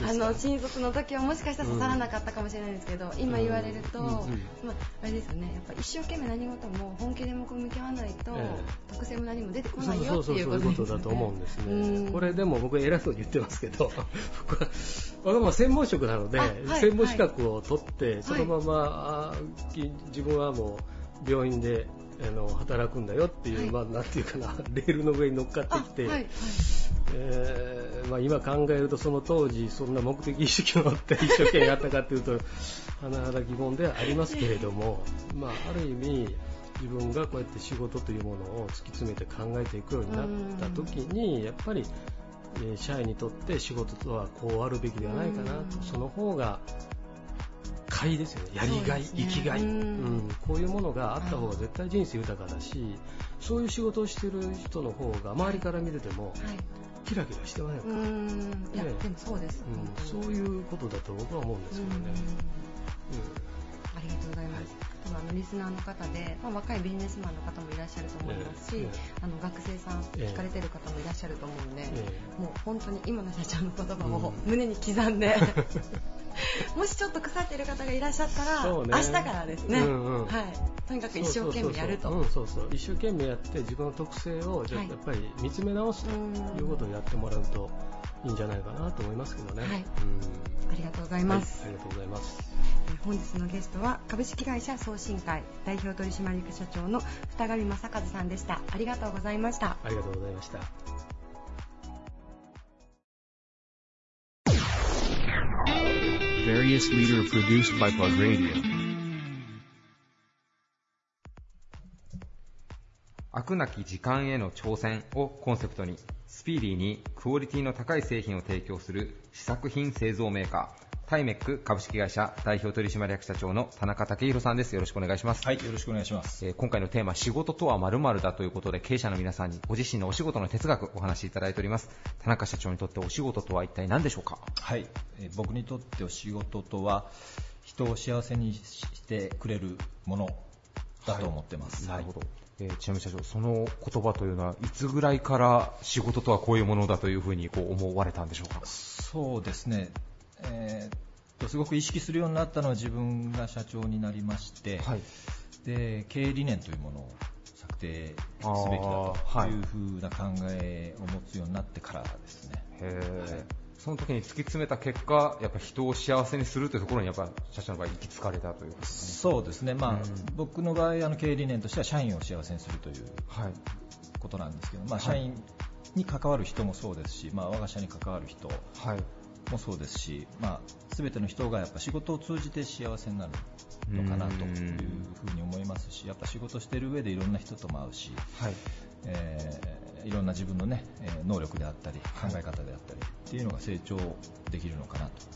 あの新卒の時はもしかしたら刺さらなかったかもしれないですけど、うん、今言われると、うんうん、まあ、あれですよね。やっぱ一生懸命何事も本気で向き合わないと、えー、特性も何も出てこないよっていうことだと思うんですね、これでも僕偉そうに言ってますけど 僕は専門職なので、はい、専門資格を取って、はい、そのまま、自分はもう病院であの働くんだよっていう、はい、まあ、なんていうかな、レールの上に乗っかってきて、えー、まあ、今考えると、その当時、そんな目的意識を持って 一生懸命やったかというと、甚だ疑問ではありますけれども、まあ、ある意味、自分がこうやって仕事というものを突き詰めて考えていくようになった時に、やっぱり、え社員にとって仕事とはこうあるべきではないかなと、その方が快ですよね、やりがい、ね、生きがい、うん、こういうものがあった方が絶対人生豊かだし、そういう仕事をしてる人の方が周りから見てても、はい。キラキラしてませんか、いや、でもそうです、うん、そういうことだと僕は思うんですけどね。ありがとうございます。はい、あのリスナーの方で、まあ、若いビジネスマンの方もいらっしゃると思いますし、えー、あの学生さん聞かれてる方もいらっしゃると思うんで、えー、もう本当に今の社長の言葉を胸に刻んで、もしちょっと腐っている方がいらっしゃったら、ね、明日からですね、うんうん、はい、とにかく一生懸命やると。一生懸命やって自分の特性をやっぱり見つめ直すということをやってもらうといいんじゃないかなと思いますけどね、はい、うん。ありがとうございます、はい、ありがとうございます。本日のゲストは株式会社送信会代表取締役社長の二上正和さんでした。ありがとうございました。ありがとうございました。飽くなき時間への挑戦をコンセプトに、スピーディーにクオリティの高い製品を提供する試作品製造メーカー、タイメック株式会社代表取締役社長の田中武弘さんです。よろしくお願いします。はい、よろしくお願いします。えー、今回のテーマ、仕事とは〇〇だということで、経営者の皆さんにご自身のお仕事の哲学お話しいただいております。田中社長にとってお仕事とは一体何でしょうか？はい、えー、僕にとってお仕事とは、人を幸せにしてくれるものだと思ってます。はい、なるほど。えー、ちなみに社長、その言葉というのは、いつぐらいから仕事とはこういうものだというふうにこう思われたんでしょうか？そうですね、えーすごく意識するようになったのは自分が社長になりまして、はい、で経営理念というものを策定すべきだというふうな考えを持つようになってからですね。はいその時に突き詰めた結果、やっぱ人を幸せにするというところにやっぱ社長の場合行き着かれたというね。そうですね。まあ、うん、僕の場合あの経営理念としては社員を幸せにするということなんですけど、まあ社員に関わる人もそうですし、まあ我が社に関わる人、はい、もそうですし、まあ、全ての人がやっぱ仕事を通じて幸せになるのかなというふうに思いますしやっぱ仕事してる上でいろんな人とも会うし、はいえー、いろんな自分のね、能力であったり考え方であったりっていうのが成長できるのかなと。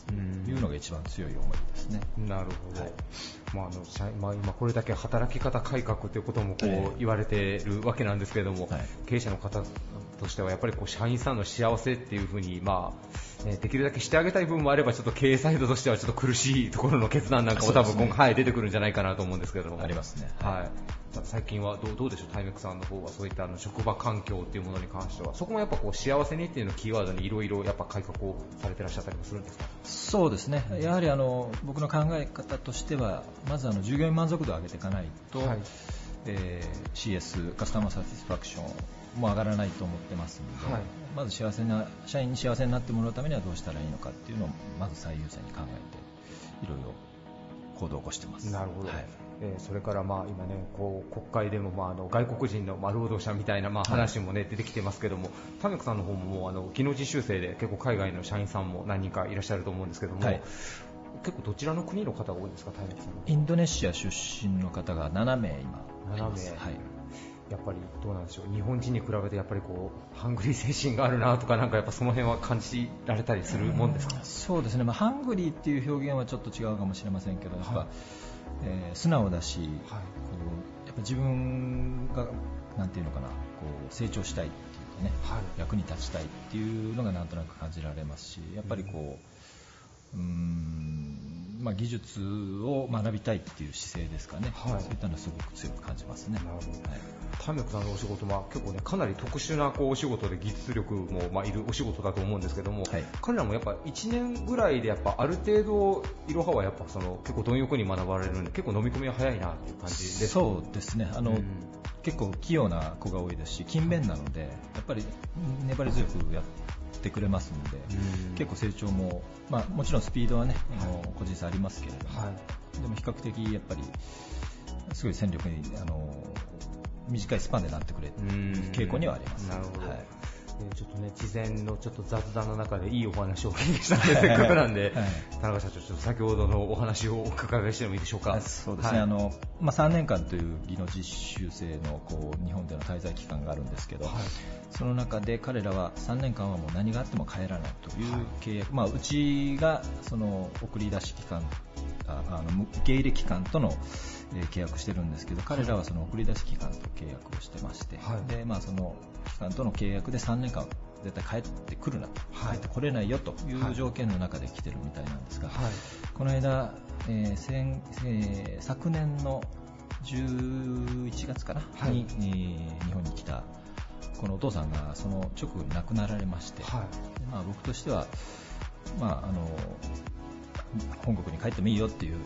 いうのが一番強い思いですね。なるほど。はい、まああのまあ、今これだけ働き方改革ということもこう言われているわけなんですけれども、はい、経営者の方としてはやっぱりこう社員さんの幸せっていうふうに、まあ、できるだけしてあげたい部分もあればちょっと経営サイドとしてはちょっと苦しいところの決断なんかも多分今後、はい、出てくるんじゃないかなと思うんですけれども。ありますね、はい、最近はどうどうでしょう、タイメックさんの方はそういったあの職場環境っていうものに関してはそこもやっぱこう幸せにっていうのをキーワードにいろいろやっぱ改革をされてらっしゃったりもするんですか？そうですね、やはりあの僕の考え方としてはまずあの従業員満足度を上げていかないと、はいえー、CS、カスタマーサティスファクションも上がらないと思ってますので、はい、まず幸せな社員に幸せになってもらうためにはどうしたらいいのかっていうのをまず最優先に考えていろいろ行動を起こしてます。なるほど、はい。えー、それからまあ今ねこう国会でもまああの外国人のまあ労働者みたいなまあ話もね、出てきてますけども、タメクさんの方ももうあの技能実習生で結構海外の社員さんも何人かいらっしゃると思うんですけども、はい、結構どちらの国の方が多いんですか、タメクさんインドネシア出身の方が7名今。7名、はい、やっぱりどうなんでしょう。日本人に比べてやっぱりこうハングリー精神があるなとかなんかやっぱその辺は感じられたりするもんですか、そうですね、まあ、ハングリーっていう表現はちょっと違うかもしれませんけど、やっぱ、はい、えー、素直だし、はい、こうやっぱ自分がなんていうのかなこう成長したいっていうかね、はい、役に立ちたいっていうのがなんとなく感じられますしやっぱりこう、うんまあ、技術を学びたいっていう姿勢ですかね、はい、そういったのはすごく強く感じますね。なるほど。はい。さんのお仕事は結構ねかなり特殊なこうお仕事で技術力もまあいるお仕事だと思うんですけども、はい、彼らもやっぱ1年ぐらいでやっぱある程度いろははやっぱその結構貪欲に学ばれるんで結構飲み込みは早いなっていう感じですそうですね。あの、うん、結構器用な子が多いですし勤勉なのでやっぱり粘り強くやってくれますので、結構成長も、まあ、もちろんスピードはね、あの個人差ありますけれども、はい、でも比較的やっぱりすごい戦力にあの短いスパンでなってくれる傾向にはあります。なるほど、はいちょっとね、事前のちょっと雑談の中でいいお話をお聞きしたので、せっかくなんで、はい、田中社長、ちょっと先ほどのお話をお伺いしてもいいでしょうか？そうですね、はい、あのまあ、3年間という技能実習生のこう日本での滞在期間があるんですけど、はい、その中で彼らは3年間はもう何があっても帰らないという契約、まあ、うちがその送り出し期間、ああの受け入れ期間とのえー、契約してるんですけど彼らはその送り出し期間と契約をしてまして、はい、でまあ、その期間との契約で3年間絶対帰ってくるなと、はい、帰ってこれないよという条件の中で来てるみたいなんですが、はい、この間、えー先えー、昨年の11月かな、はい、に、えー、日本に来たこのお父さんがその直後に亡くなられまして、はい。まあ、僕としては、まあ、あの本国に帰ってもいいよっていう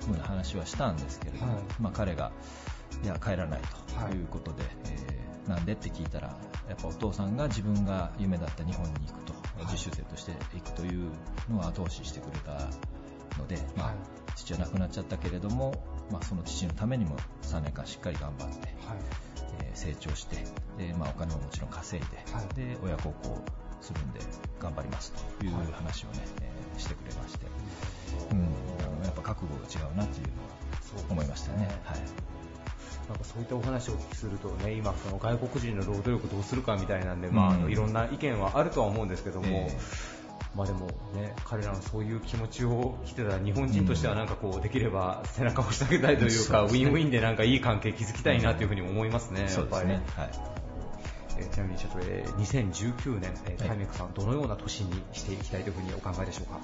ふうな話はしたんですけれども、はい、まあ、彼がいや帰らないとい。うことで、はい、えー、なんでって聞いたらやっぱお父さんが自分が夢だった日本に行くと、はい、実習生として行くというのを後押ししてくれたので、まあ、父は亡くなっちゃったけれども、まあ、その父のためにも3年間しっかり頑張って、えー、成長してで、まあ、お金ももちろん稼いで,、で親孝行するんで頑張りますという話をね、えー、してくれまして。うん、やっぱ覚悟が違うなっていうのは思いましたね。はい。なんかそういったお話をお聞きするとね、今その外国人の労働力どうするかみたいなんで、まあ、あのいろんな意見はあるとは思うんですけども、えー、まあでもね、彼らのそういう気持ちを聞いてたら日本人としてはなんかこうできれば背中を押してあげたいというか、ウィンウィンでなんかいい関係築きたいなというふうに思いますね、やっぱり。ね。はい。えー、ちなみに社長、えー、2019年、えー、タイメックさん、どのような年にしていきたいというふうにお考えでしょうか？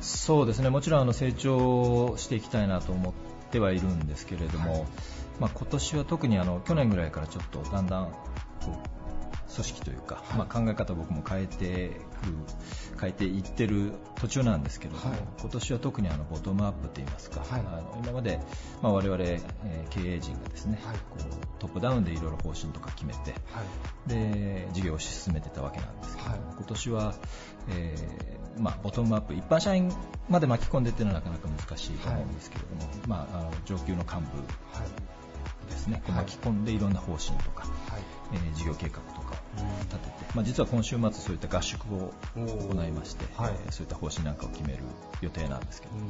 そうですね。もちろんあの成長していきたいなと思ってはいるんですけれども、はい、まあ、今年は特にあの去年ぐらいからちょっとだんだん組織というか、はい、まあ、考え方を僕も変えて変えていってる途中なんですけども、はい、今年は特にあのボトムアップといいますか、はい、あの今まで、まあ、我々、えー、経営陣がですね、こうトップダウンでいろいろ方針とか決めて、で事業を進めてたわけなんですけども、今年は、えーまあ、ボトムアップ一般社員まで巻き込んでっていうのはなかなか難しいと思うんですけれども、はい、まあ、あの上級の幹部ですね、はい、巻き込んでいろんな方針とか、はい。えー、事業計画とか立てて、まあ、実は今週末そういった合宿を行いまして、はい、えー、そういった方針なんかを決める予定なんですけど、なる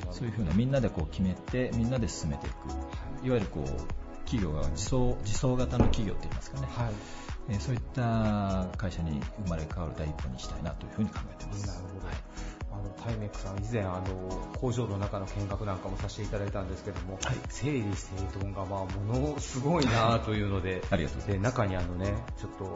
ほどそういうふうなみんなでこう決めてみんなで進めていく、い。わゆるこう企業が自走自走型の企業って言いますかね、はい。えー、そういった会社に生まれ変わる第一歩にしたいなというふうに考えています。なるほど、はいあのタイメックさん、以前あの工場の中の見学なんかもさせていただいたんですけども、はい、整理整頓がまあものすごいなというので、ありがとうございます。中にあのね、ちょっと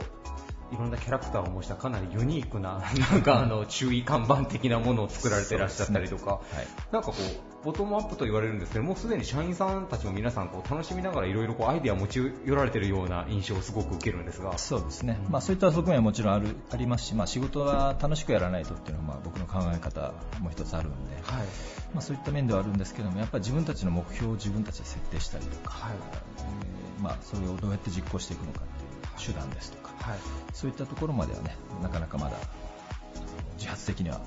いろんなキャラクターを模したかなりユニークな、なんかあの注意看板的なものを作られてらっしゃったりとか、ねはい、なんかこう、ボトムアップと言われるんですけど、もうすでに社員さんたちも皆さんこう楽しみながらいろいろアイデアを持ち寄られているような印象をすごく受けるんですが。そうですね。まあそういった側面はもちろんあるありますし、まあ仕事は楽しくやらないとっていうのはまあ僕の考え方も一つあるんで、はい、まあそういった面ではあるんですけども、やっぱり自分たちの目標を自分たちで設定したりとか、はいえー、まあそれをどうやって実行していくのかっていう手段ですとか、はい、そういったところまではねなかなかまだ自発的には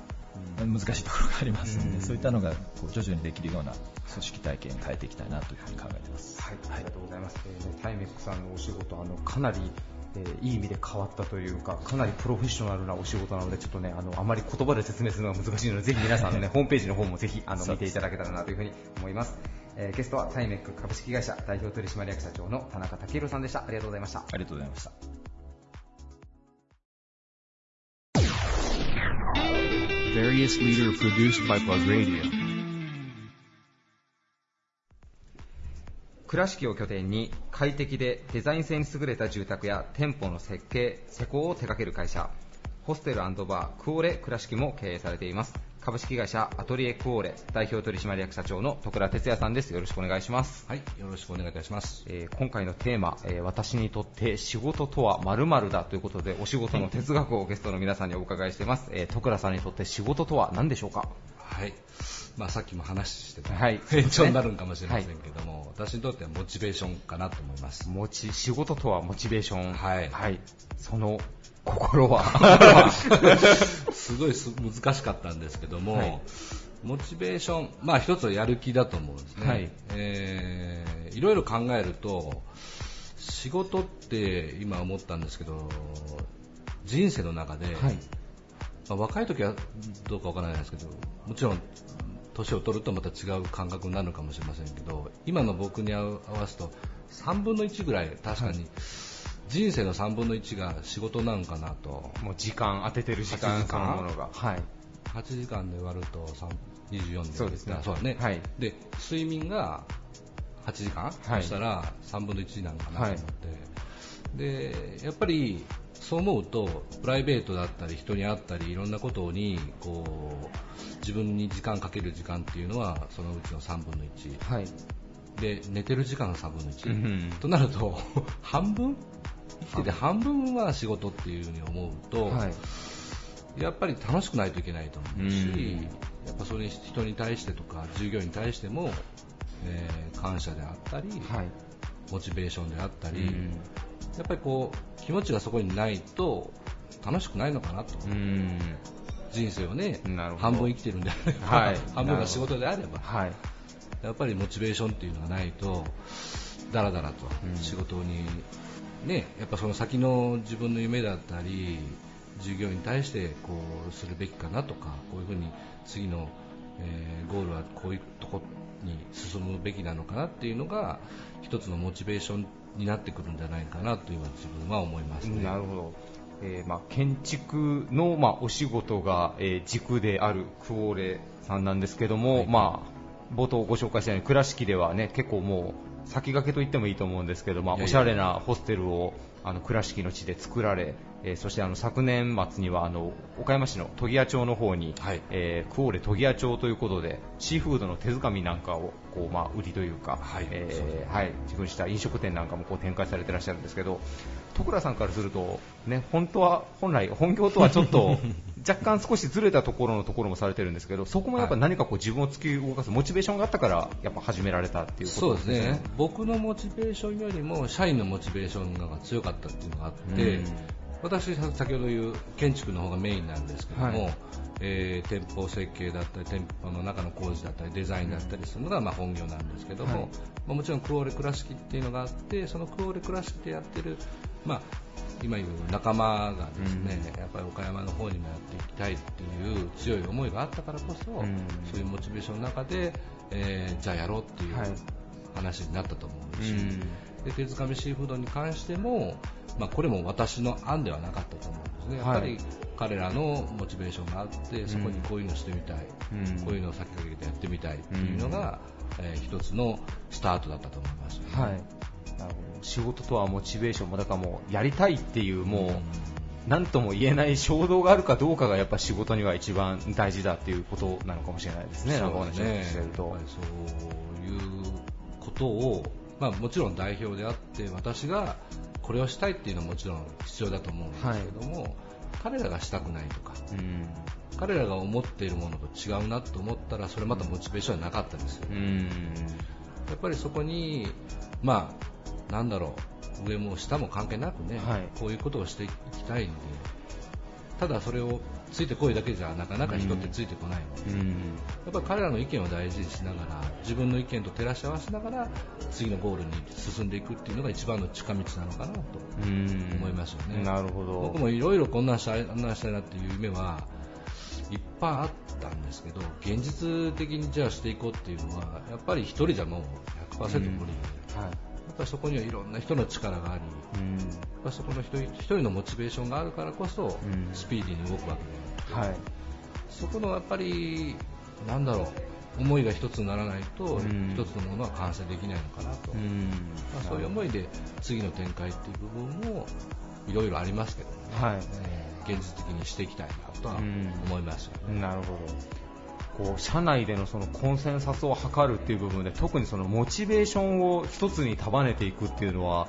難しいところがありますので、うん、そういったのがこう徐々にできるような組織体系に変えていきたいなというふうに考えています。はい、ありがとうございます。えー、タイメックさんのお仕事あのかなりえー、いい意味で変わったというか、かなりプロフェッショナルなお仕事なので、ちょっとね、あの、あまり言葉で説明するのが難しいので、ぜひ皆さんのね、ホームページの方もぜひ、あの、見ていただけたらなというふうに思います。えー、ゲストはタイメック株式会社代表取締役社長の田中武宏さんでした。ありがとうございました。ありがとうございました。Various leader produced by Plug Radio. 倉敷を拠点に快適でデザイン性に優れた住宅や店舗の設計、施工を手掛ける会社、ホステルバークオレ倉敷も経営されています。株式会社アトリエクオーレ代表取締役社長の徳良哲也さんです。よろしくお願いします。はいよろしくお願いいたします、えー、今回のテーマ、えー、私にとって仕事とはまるだということでお仕事の哲学をゲストの皆さんにお伺いしています、えー、徳良さんにとって仕事とは何でしょうか？はい。まあ、さっきも話してた、はい、延長になるかもしれませんけども、はい、私にとってはモチベーションかなと思います。モチ仕事とはモチベーション、はい、はい、その心は。すごい難しかったんですけども、はい、モチベーション、まあ一つはやる気だと思うんですね。はい、えー、いろいろ考えると、仕事って今思ったんですけど、人生の中で、はい、まあ、若い時はどうかわからないですけど、もちろん年を取るとまた違う感覚になるのかもしれませんけど、今の僕に合わすと3分の1ぐらい確かに、はい人生の3分の1が仕事なんかなと。もう時間当ててる時間。そのものが。はい。8時間で割ると24でそうですね。そうだね、はい、で睡眠が8時間、はい、そしたら3分の1なんかなと思って、はい、でやっぱりそう思うとプライベートだったり人に会ったりいろんなことにこう自分に時間かける時間っていうのはそのうちの3分の1、はい、で寝てる時間が3分の1、うん、となると 半分生きてて半分は仕事っていうふうに思うと、はい、やっぱり楽しくないといけないと思うし、やっぱそれ人に対してとか従業員に対しても、えー、感謝であったり、はい、モチベーションであったり、やっぱりこう気持ちがそこにないと楽しくないのかなと。人生をね半分生きてるんであれば、はい、半分が仕事であれば、はい、やっぱりモチベーションっていうのがないとだらだらと仕事にね、やっぱその先の自分の夢だったり従業員に対してこうするべきかなとかこういうふうに次の、えー、ゴールはこういうとこに進むべきなのかなっていうのが一つのモチベーションになってくるんじゃないかなという自分は思います、ね、なるほど。えーまあ、建築の、まあ、お仕事が、えー、軸であるクオーレさんなんですけども、はい、まあ、冒頭ご紹介したように倉敷では、ね、結構もう先駆けと言ってもいいと思うんですけど、まあ、おしゃれなホステルをあの倉敷の地で作られ、えー、そしてあの昨年末にはあの岡山市の時谷町の方に、はい、えー、クオーレ時谷町ということでシーフードの手づかみなんかをこう、まあ、売りというか、はい。えー、はい、自分した飲食店なんかもこう展開されていらっしゃるんですけど徳倉さんからすると、ね、本当は本来本業とはちょっと 若干少しずれたところのところもされてるんですけどそこもやっぱ何かこう自分を突き動かすモチベーションがあったからやっぱ始められたっていうことですね。そうですね。僕のモチベーションよりも社員のモチベーションが強かったっていうのがあって、私、先ほど言う建築の方がメインなんですけども、はい、えー、店舗設計だったり店舗の中の工事だったりデザインだったりするのがまあ本業なんですけども、はい、まあ、もちろんクオーレ倉敷っていうのがあってそのクオーレ倉敷でやってる、まあ、今言う仲間がですね、うん、やっぱり岡山の方にもやっていきたいっていう強い思いがあったからこそ、うん、そういうモチベーションの中で、えー、じゃあやろうっていう話になったと思うし、うんで手づかみシーフードに関しても、まあ、これも私の案ではなかったと思うんですね、やっぱり彼らのモチベーションがあって、そこにこういうのしてみたい、うん、こういうのを先駆けてやってみたいっていうのが、うん、えー、一つのスタートだったと思います、ね、はい、なるほど。仕事とはモチベーションもだからもうやりたいっていうもう、何とも言えない衝動があるかどうかがやっぱ仕事には一番大事だっていうことなのかもしれないですね、そうですね。してると。そういうことを、まあ、もちろん代表であって私がこれをしたいっていうのはもちろん必要だと思うんですけども、はい、彼らがしたくないとか、うん、彼らが思っているものと違うなと思ったらそれまたモチベーションはなかったですよ、うん、やっぱりそこに、まあ、なんだろう上も下も関係なくね、はい、こういうことをしていきたいんでただそれをついてこいだけじゃなかなか人ってついてこないの。で、うん、やっぱり彼らの意見を大事にしながら自分の意見と照らし合わせながら次のゴールに進んでいくっていうのが一番の近道なのかなと思いますよね。なるほど。僕もいろいろこんなんしたいなんしたいなっていう夢はいっぱいあったんですけど現実的にじゃあしていこうっていうのはやっぱり1人じゃもう100%無理で、はい。っぱりそこにはいろんな人の力があり、うん、そこの一人一人のモチベーションがあるからこそ、スピーディーに動くわけで、はい、そこのやっぱりなんだろう思いが一つにならないと、一つのものは完成できないのかなと、まあ、そういう思いで次の展開っていう部分もいろいろありますけどね、はい。えー、現実的にしていきたいなとは思いますよね。なるほどこう社内でのそのコンセンサスを図るっていう部分で特にそのモチベーションを一つに束ねていくっていうのは、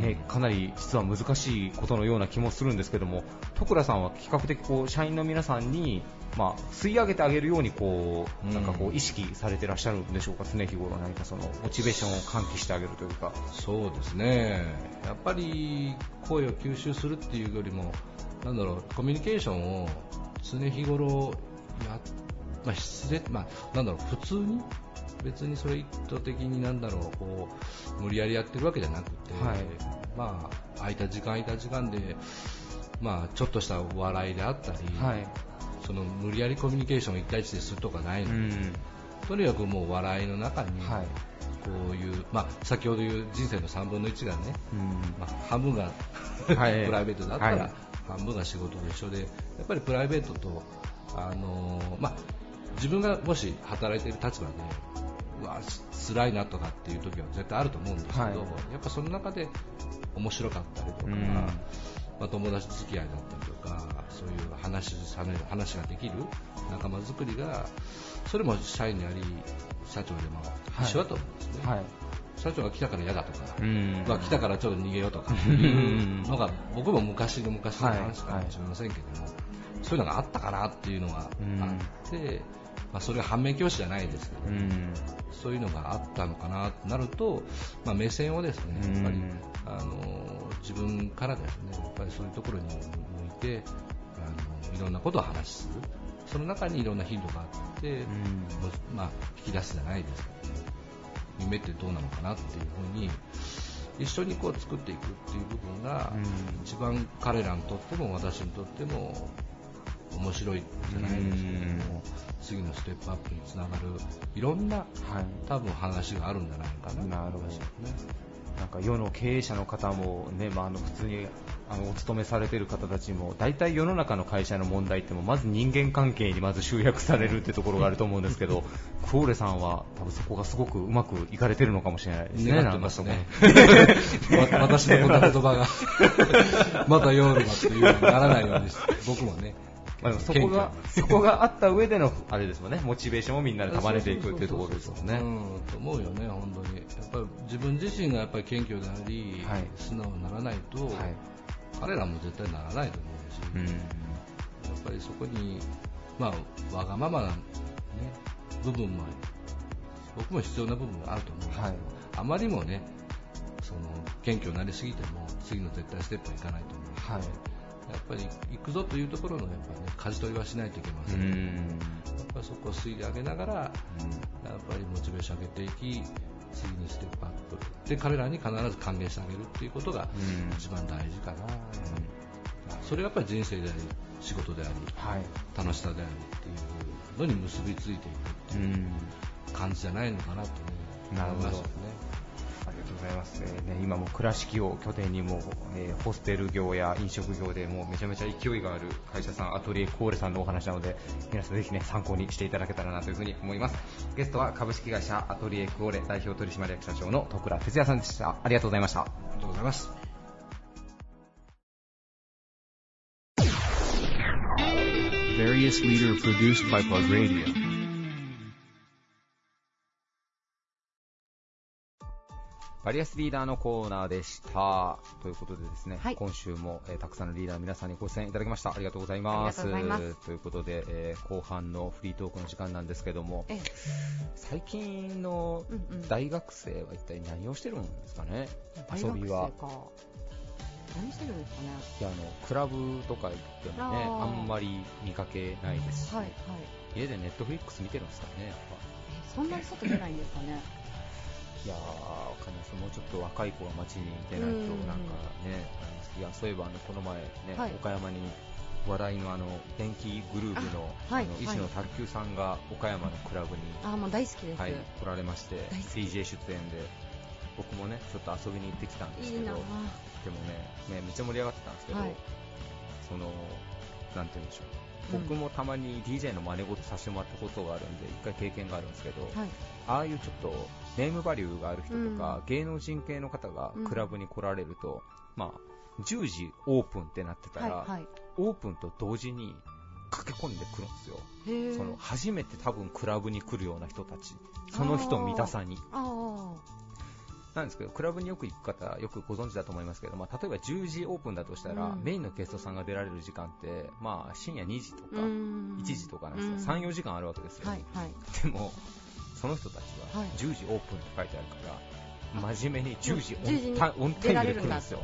ね、かなり実は難しいことのような気もするんですけども徳倉さんは比較的こう社員の皆さんに、まあ、吸い上げてあげるようにこうなんかこう意識されてらっしゃるんでしょうか常日頃何かそのモチベーションを喚起してあげるというか。そうですね。やっぱり声を吸収するっていうよりもなんだろうコミュニケーションを常日頃やってまあ、失礼、まあ、なんだろう、普通に？別にそれ意図的になんだろう、こう、無理やりやってるわけじゃなくて、はい、まあ、空いた時間空いた時間で、まあ、ちょっとした笑いであったり、はい、その無理やりコミュニケーションを1対1でするとかないので、うん、とにかくもう笑いの中に、はい、こういう、まあ、先ほど言う人生の3分の1がね、うん、まあ、半分が プライベートだったら、半分が仕事と一緒で、やっぱりプライベートと、あのー、まあ、自分がもし働いている立場で、うわ、辛いなとかっていう時は絶対あると思うんですけど、はい、やっぱその中で面白かったりとか、まあ、友達付き合いだったりとか、そういう話話ができる仲間づくりが、それも社員であり、社長でも一緒だと思うんですね。はい。社長が来たから嫌だとか、まあ、来たからちょっと逃げようとかいうのが僕も昔の昔の話かもしれませんけども、そういうのがあったかなっていうのがあって、まあ、それは反面教師じゃないですけど、うん、そういうのがあったのかなとなると、まあ、目線をですねやっぱり、あの自分からですねやっぱりそういうところに向いてあのいろんなことを話す。るその中にいろんなヒントがあって、うん、まあ、引き出すじゃないですけど、ね、夢ってどうなのかなっていうふうに一緒にこう作っていくっていう部分が、一番彼らにとっても私にとっても面白いじゃないですけども、次のステップアップにつながるいろんな、はい、多分話があるんじゃないかななるほどね。なんか世の経営者の方もね、まあ、あの普通にあのお勤めされている方たちも大体世の中の会社の問題ってもまず人間関係にまず集約されるってところがあると思うんですけど クオーレさんは多分そこがすごくうまくいかれてるのかもしれないですね。願ってますね。私のこの言葉が またヨーロバっていうようにならないように僕もねまあ、でもそこがそこがあった上でのあれですもんね。モチベーションをみんなで束ねていくっていうところですもんね。と思うよね本当に。やっぱり自分自身がやっぱり謙虚であり、はい、素直にならないと、はい、彼らも絶対ならないと思うし、うん、やっぱりそこにまあわがままなね部分も僕も必要な部分があると思う。んですけど、はい、あまりもねその謙虚になりすぎても次の絶対ステップはいかないと思う。ので。はいやっぱり行くぞというところのやっぱ、ね、舵取りはしないといけません。ので、やっぱりそこを吸い上げながら、やっぱりモチベーション上げていき、次にステップアップ。で彼らに必ず還元してあげるっていうことが一番大事かな、それがやっぱり人生であり仕事であり、はい、楽しさでありっていうのに結びついていくっていう感じじゃないのかなと、ね、思いますよね。ざいます、えーね、今も倉敷を拠点にも、えー、ホステル業や飲食業でもめちゃめちゃ勢いがある会社さんアトリエコーレさんのお話なので皆さんぜひ、ね、参考にしていただけたらなというふうに思います。ゲストは株式会社アトリエコーレ代表取締役社長の徳倉哲也さんでした。ありがとうございました。ありがとうございますバリアスリーダーのコーナーでした。ということでですね、はい、今週も、えー、たくさんのリーダーの皆さんにご出演いただきました。ありがとうございます。ます。ということで、えー、後半のフリートークの時間なんですけども、最近の大学生は一体何をしてるんですかね、遊びは。何してるんですかね？いやあのクラブとか行ってもねあんまり見かけないですし、はいはい、家でネットフリックス見てるんですかねやっぱ。えそんなに外出ないんですかね？いやー、わかんないですもうちょっと若い子が街に出ないと、なんかね、いやそういえばあのこの前ね、はい、岡山に話題のあの電気グループのあ、はい、の医師の卓球さんが岡山のクラブに、あもう大好きです、はい、来られまして、DJ 出演で、僕もねちょっと遊びに行ってきたんですけど、いいでもねねめっちゃ盛り上がってたんですけど、はい、そのなんて言うんでしょう。僕もたまに DJ の真似事させてもらったことがあるんで、一回経験があるんですけど、はい、ああいうちょっとネームバリューがある人とか、うん、芸能人系の方がクラブに来られると、うん、まあ、10時オープンってなってたら、はいはい、オープンと同時に駆け込んでくるんですよ。その初めて多分クラブに来るような人たち、その人見たさに。なんですけど、クラブによく行く方、よくご存知だと思いますけど、まあ、例えば10時オープンだとしたら、うん、メインのゲストさんが出られる時間って、まあ、深夜2時とか、1時とかなんですよ、3、4時間あるわけですよ。はいはい、でも、その人たちは10時オープンって書いてあるから、真面目に10時オンタイムで来るんですよ。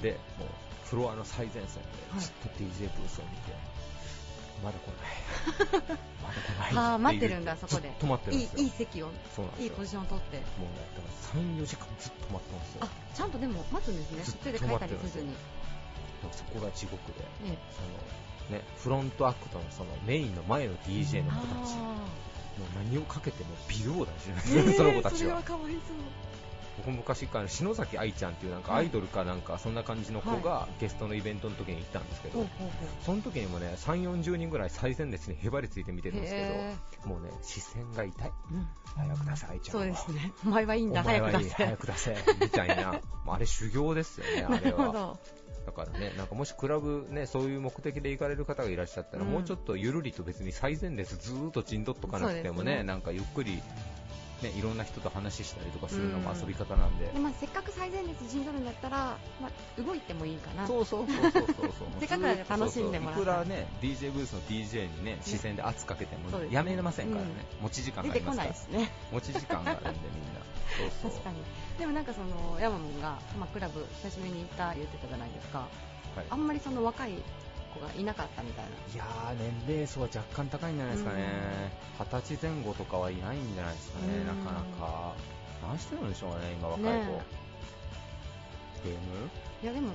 で、もう、フロアの最前線で、ずっと DJ ブースを見て、まだ来ない。まだ来ない。ああ、待ってるんだ、そこで。止まってるんですよ。いい席を、いいポジションを取って。もうね、だから3、4時間ずっと待ってますよ。あ、ちゃんとでも待つんですね。途中で帰ったりせずに。そこが地獄で、ね、そのね、フロントアクトのそのメインの前の DJ の子たち、もう何をかけても微動だしない、えー、その子たちは。それはかわいそう。僕昔から篠崎愛ちゃんっていうなんかアイドルかなんかそんな感じの子がゲストのイベントの時に行ったんですけど、その時にもね3、40人ぐらい最前列にへばりついて見てるんですけど、もうね視線が痛い、早く出せ愛ちゃんそうですね。お前はいいんだ。早く出せ。早く出せ。みたいな。あれ修行ですよねあれは。だからね、なんかもしクラブね、そういう目的で行かれる方がいらっしゃったら、うん、もうちょっとゆるりと別に最前列ずーっと陣取っとかなくてもね、ね。なんかゆっくりね、いろんな人と話したりとかするのも遊び方なんで、でまあ、せっかく最前列陣取るんだったら、まあ、動いてもいいかな。そうそうそうそうそう。せっかくなら楽しんでもらっていくらね DJ ブースの DJ にね視線で圧かけてもやめれませんからね、うん、持ち時間がありますから。ですね。持ち時間があるんでみんな。そうそう。確かに。でもなんかそのヤマモンが、まあ、クラブ久しぶりに行った言ってたじゃないですか、はい、あんまりその若い子がいなかったみたいな。いやー、年齢層は若干高いんじゃないですかね。二十、歳前後とかはいないんじゃないですかね、なかなか。何してるんでしょうね、今若い子。ゲーム？いや、でも、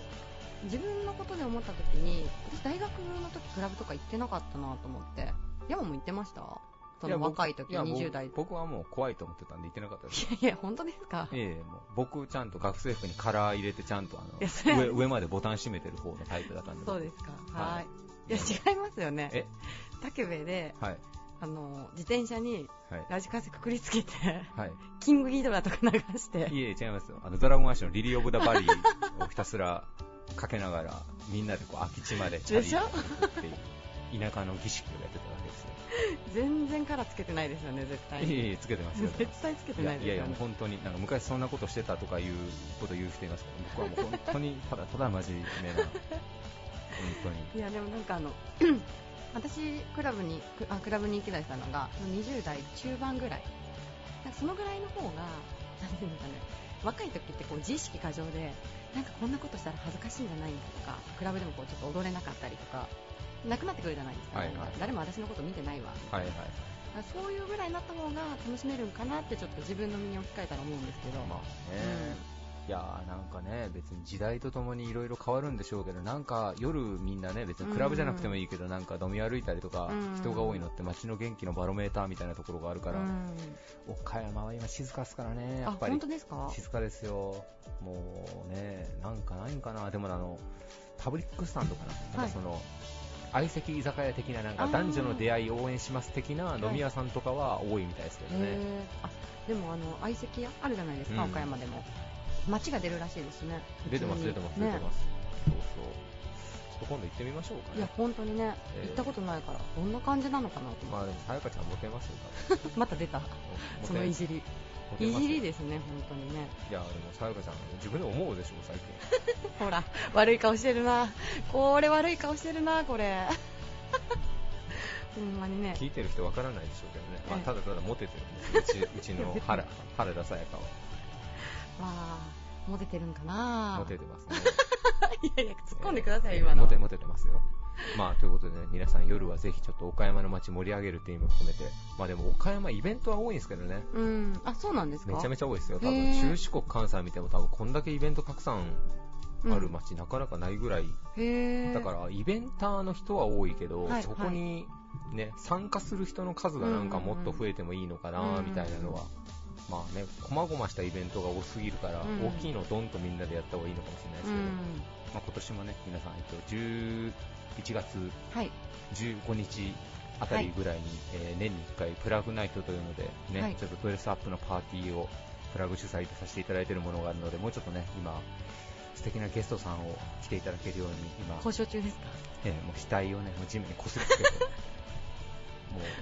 自分のことで思った時に、私大学の時クラブとか行ってなかったなと思って。山も行ってました？その若い時20代。僕はもう怖いと思ってたんで行ってなかったですいやいや本当ですか？ええもう僕ちゃんと学生服にカラー入れてちゃんとあの上上までボタン閉めてる方のタイプだったんで。そうですかはい。いや違いますよね。え武部で、はい、あの自転車にラジカセくくりつけて、はい、キングギドラとか流して。いえ違いますよ。あの Dragon Ash の Lily of da Valley をひたすらかけながらみんなでこう空き地までチャリって田舎の儀式をやってたわけですよ全然カラーつけてないですよね、絶対いえいえ、つけてますよ。絶対つけてないですよ、ね、いやいや、もう本当に、なんか昔そんなことしてたとかいうこと言う人いますけど、僕はもう本当にただただ真面目な、本当に。いや、でもなんかあの、私、クラブに、あクラブに行き出したのが、20代中盤ぐらい。なんかそのぐらいの方が、なんていうのかね、若い時ってこう自意識過剰で、なんかこんなことしたら恥ずかしいんじゃないんだとか、クラブでもこうちょっと踊れなかったりとか、なくなってくるじゃないですか、はいはい、誰も私のこと見てないわ、はいはい、そういうぐらいになった方が楽しめるんかなってちょっと自分の身に置き換えたら思うんですけど、まあね、いやーなんかね、別に時代とともにいろいろ変わるんでしょうけど、なんか夜みんなね、別にクラブじゃなくてもいいけど、なんか飲み歩いたりとか、人が多いのって街の元気のバロメーターみたいなところがあるから、岡山は今静かですからね、やっぱり。本当ですか？静かですよ。もうね、なんかないんかな、でもあの、パブリックスタンドかな、なんかその、相席居酒屋的ななんか男女の出会い応援します的な飲み屋さんとかは多いみたいですけどね。あでもあの相席屋あるじゃないですか、岡山でも。街が出るらしいですね。出てます、出てます、出てます。そうそう。ちょっと今度行ってみましょうかね。いや、本当にね、行ったことないから、どんな感じなのかなとまあでも、さやかちゃんモテますよ、また出た。そのいじり。いじりですね、本当にね。いや、でも、さやかちゃん、自分で思うでしょ、最近。ほら、悪い顔してるな。これ悪い顔してるな、これ。ほんまにね。聞いてる人わからないでしょうけどね。まあ、ただただモテてるんですよ、うちうちの 原原田さやかは。まあ、モテてるんかなモテてますね。いやいや、突っ込んでください、今の。モテ、モテてますよ。まあ、ということでね、皆さん夜はぜひちょっと岡山の街盛り上げるっていう意味も含めて、まあでも岡山イベントは多いんですけどね。うん。あ、そうなんですか？めちゃめちゃ多いですよ。多分、中四国関西見ても多分こんだけイベントたくさんある街、なかなかないぐらい。へだから、イベンターの人は多いけど、そこにね、参加する人の数がなんかもっと増えてもいいのかな、みたいなのはまあね、こまごましたイベントが多すぎるから、大きいのをドンとみんなでやった方がいいのかもしれないですけど、まあ、今年もね、皆さん、えっと、11月15日あたりぐらいに、はい、えー、年に1回プラグナイトというので、ね、はい、ちょっとドレスアップのパーティーをプラグ主催でさせていただいているものがあるので、もうちょっとね、今、素敵なゲストさんを来ていただけるように今、交渉中ですか？えー、もう額をね、もう地面にこすりつけて、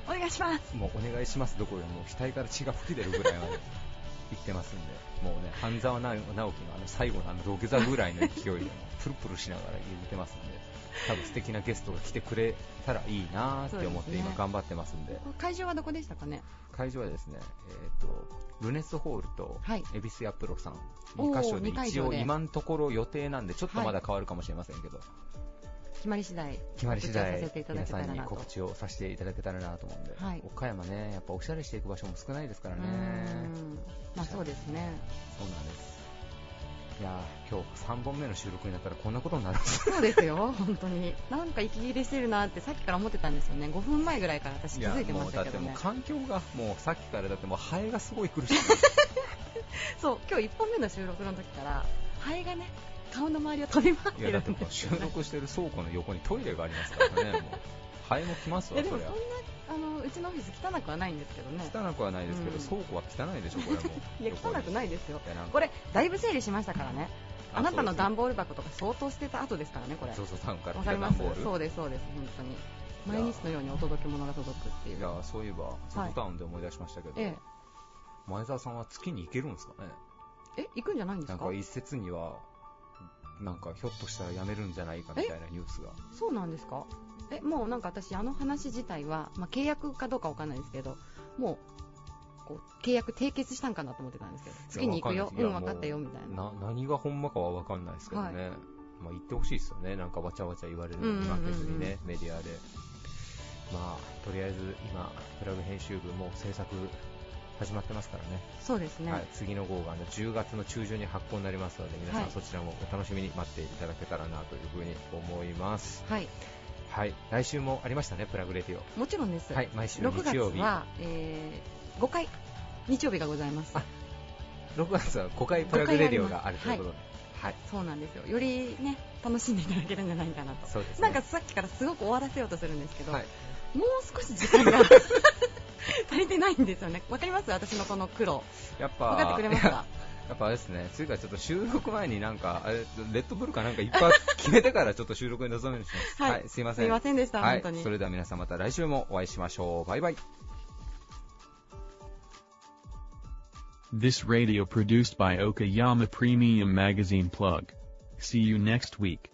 お願いします。もうお願いしますどころか、もう額から血が吹き出るぐらいまで 行ってますんで、もうね、半沢直樹のあの最後のあの土下座ぐらいの勢いで、プルプルしながら言ってますんで、多分素敵なゲストが来てくれたらいいなって思って今頑張ってますんで。でね、会場はどこでしたかね？会場はですね、えっ、ー、と、ルネスホールと、恵比寿屋プロさん、2箇所で一応今のところ予定なんで、ちょっとまだ変わるかもしれませんけど、はい決まり次第決まり次第皆さんに告知をさせていただけたらなと思うんで、はい、岡山ねやっぱおしゃれしていく場所も少ないですからね。まあそうですね。そうなんです。いや今日3本目の収録になったらこんなことになる。そうですよ、本当に。なんか息切れしてるなってさっきから思ってたんですよね。5分前ぐらいから私気づいてましたけど、ね、だってもう環境がもうさっきからだってもうハエがすごい苦しい。そう、今日1本目の収録の時からハエがね、顔の周りを飛び回ってるんです、収録してる倉庫の横にトイレがありますからね、もう。ハエも来ますわ、それは。あのうちのオフィス汚くはないんですけどね。汚くはないですけど、うん、倉庫は汚いでしょこれも いや汚くないですよ。これだいぶ整理しましたからね。あなたの段ボール箱とか相当捨てた後ですからねこれ。そうそうタウンからわかりますそうですそうです。本当に。毎日のようにお届け物が届くっていう。いやそういえばソフタウンで思い出しましたけど、はい、前澤さんは月に行けるんですかね？え行くんじゃないんですか？なんか一説にはなんかひょっとしたら辞めるんじゃないかみたいなニュースが。そうなんですか？えもうなんか私あの話自体は、まあ、契約かどうかわかんないですけどもうこう契約締結したんかなと思ってたんですけど次に行くよ？うん分かったよみたいな。何がほんまかは分かんないですけどね、はい、まあ、言ってほしいですよね。なんかわちゃわちゃ言われるのに負けずにね、メディアで。まあとりあえず今プラグ編集部も制作始まってますからね。そうですね。はい、次の号がの10月の中旬に発行になりますので、皆さんそちらもお楽しみに待っていただけたらなというふうに思います。はい。はい、来週もありましたね、プラグレディオ。もちろんです。はい、毎週日曜日。6月は、えー、5回、日曜日がございます。あ、6月は5回プラグレディオがあるということで。はい、そうなんですよ。よりね、楽しんでいただけるんじゃないかなと。そうです、ね、なんかさっきからすごく終わらせようとするんですけど、はい、もう少し時間が 足りてないんですよね。わかります？私のこの苦労。やっぱ、分かってくれますか？やっぱあれですね、次からちょっと収録前になんか、あれ、レッドブルかなんかいっぱい決めてからちょっと収録に臨むようにします。はい、はい、すいません。すいませんでした、はい、本当に。それでは皆さんまた来週もお会いしましょう。バイバイ。This radio produced by Okayama Premium Magazine Plug. See you next week.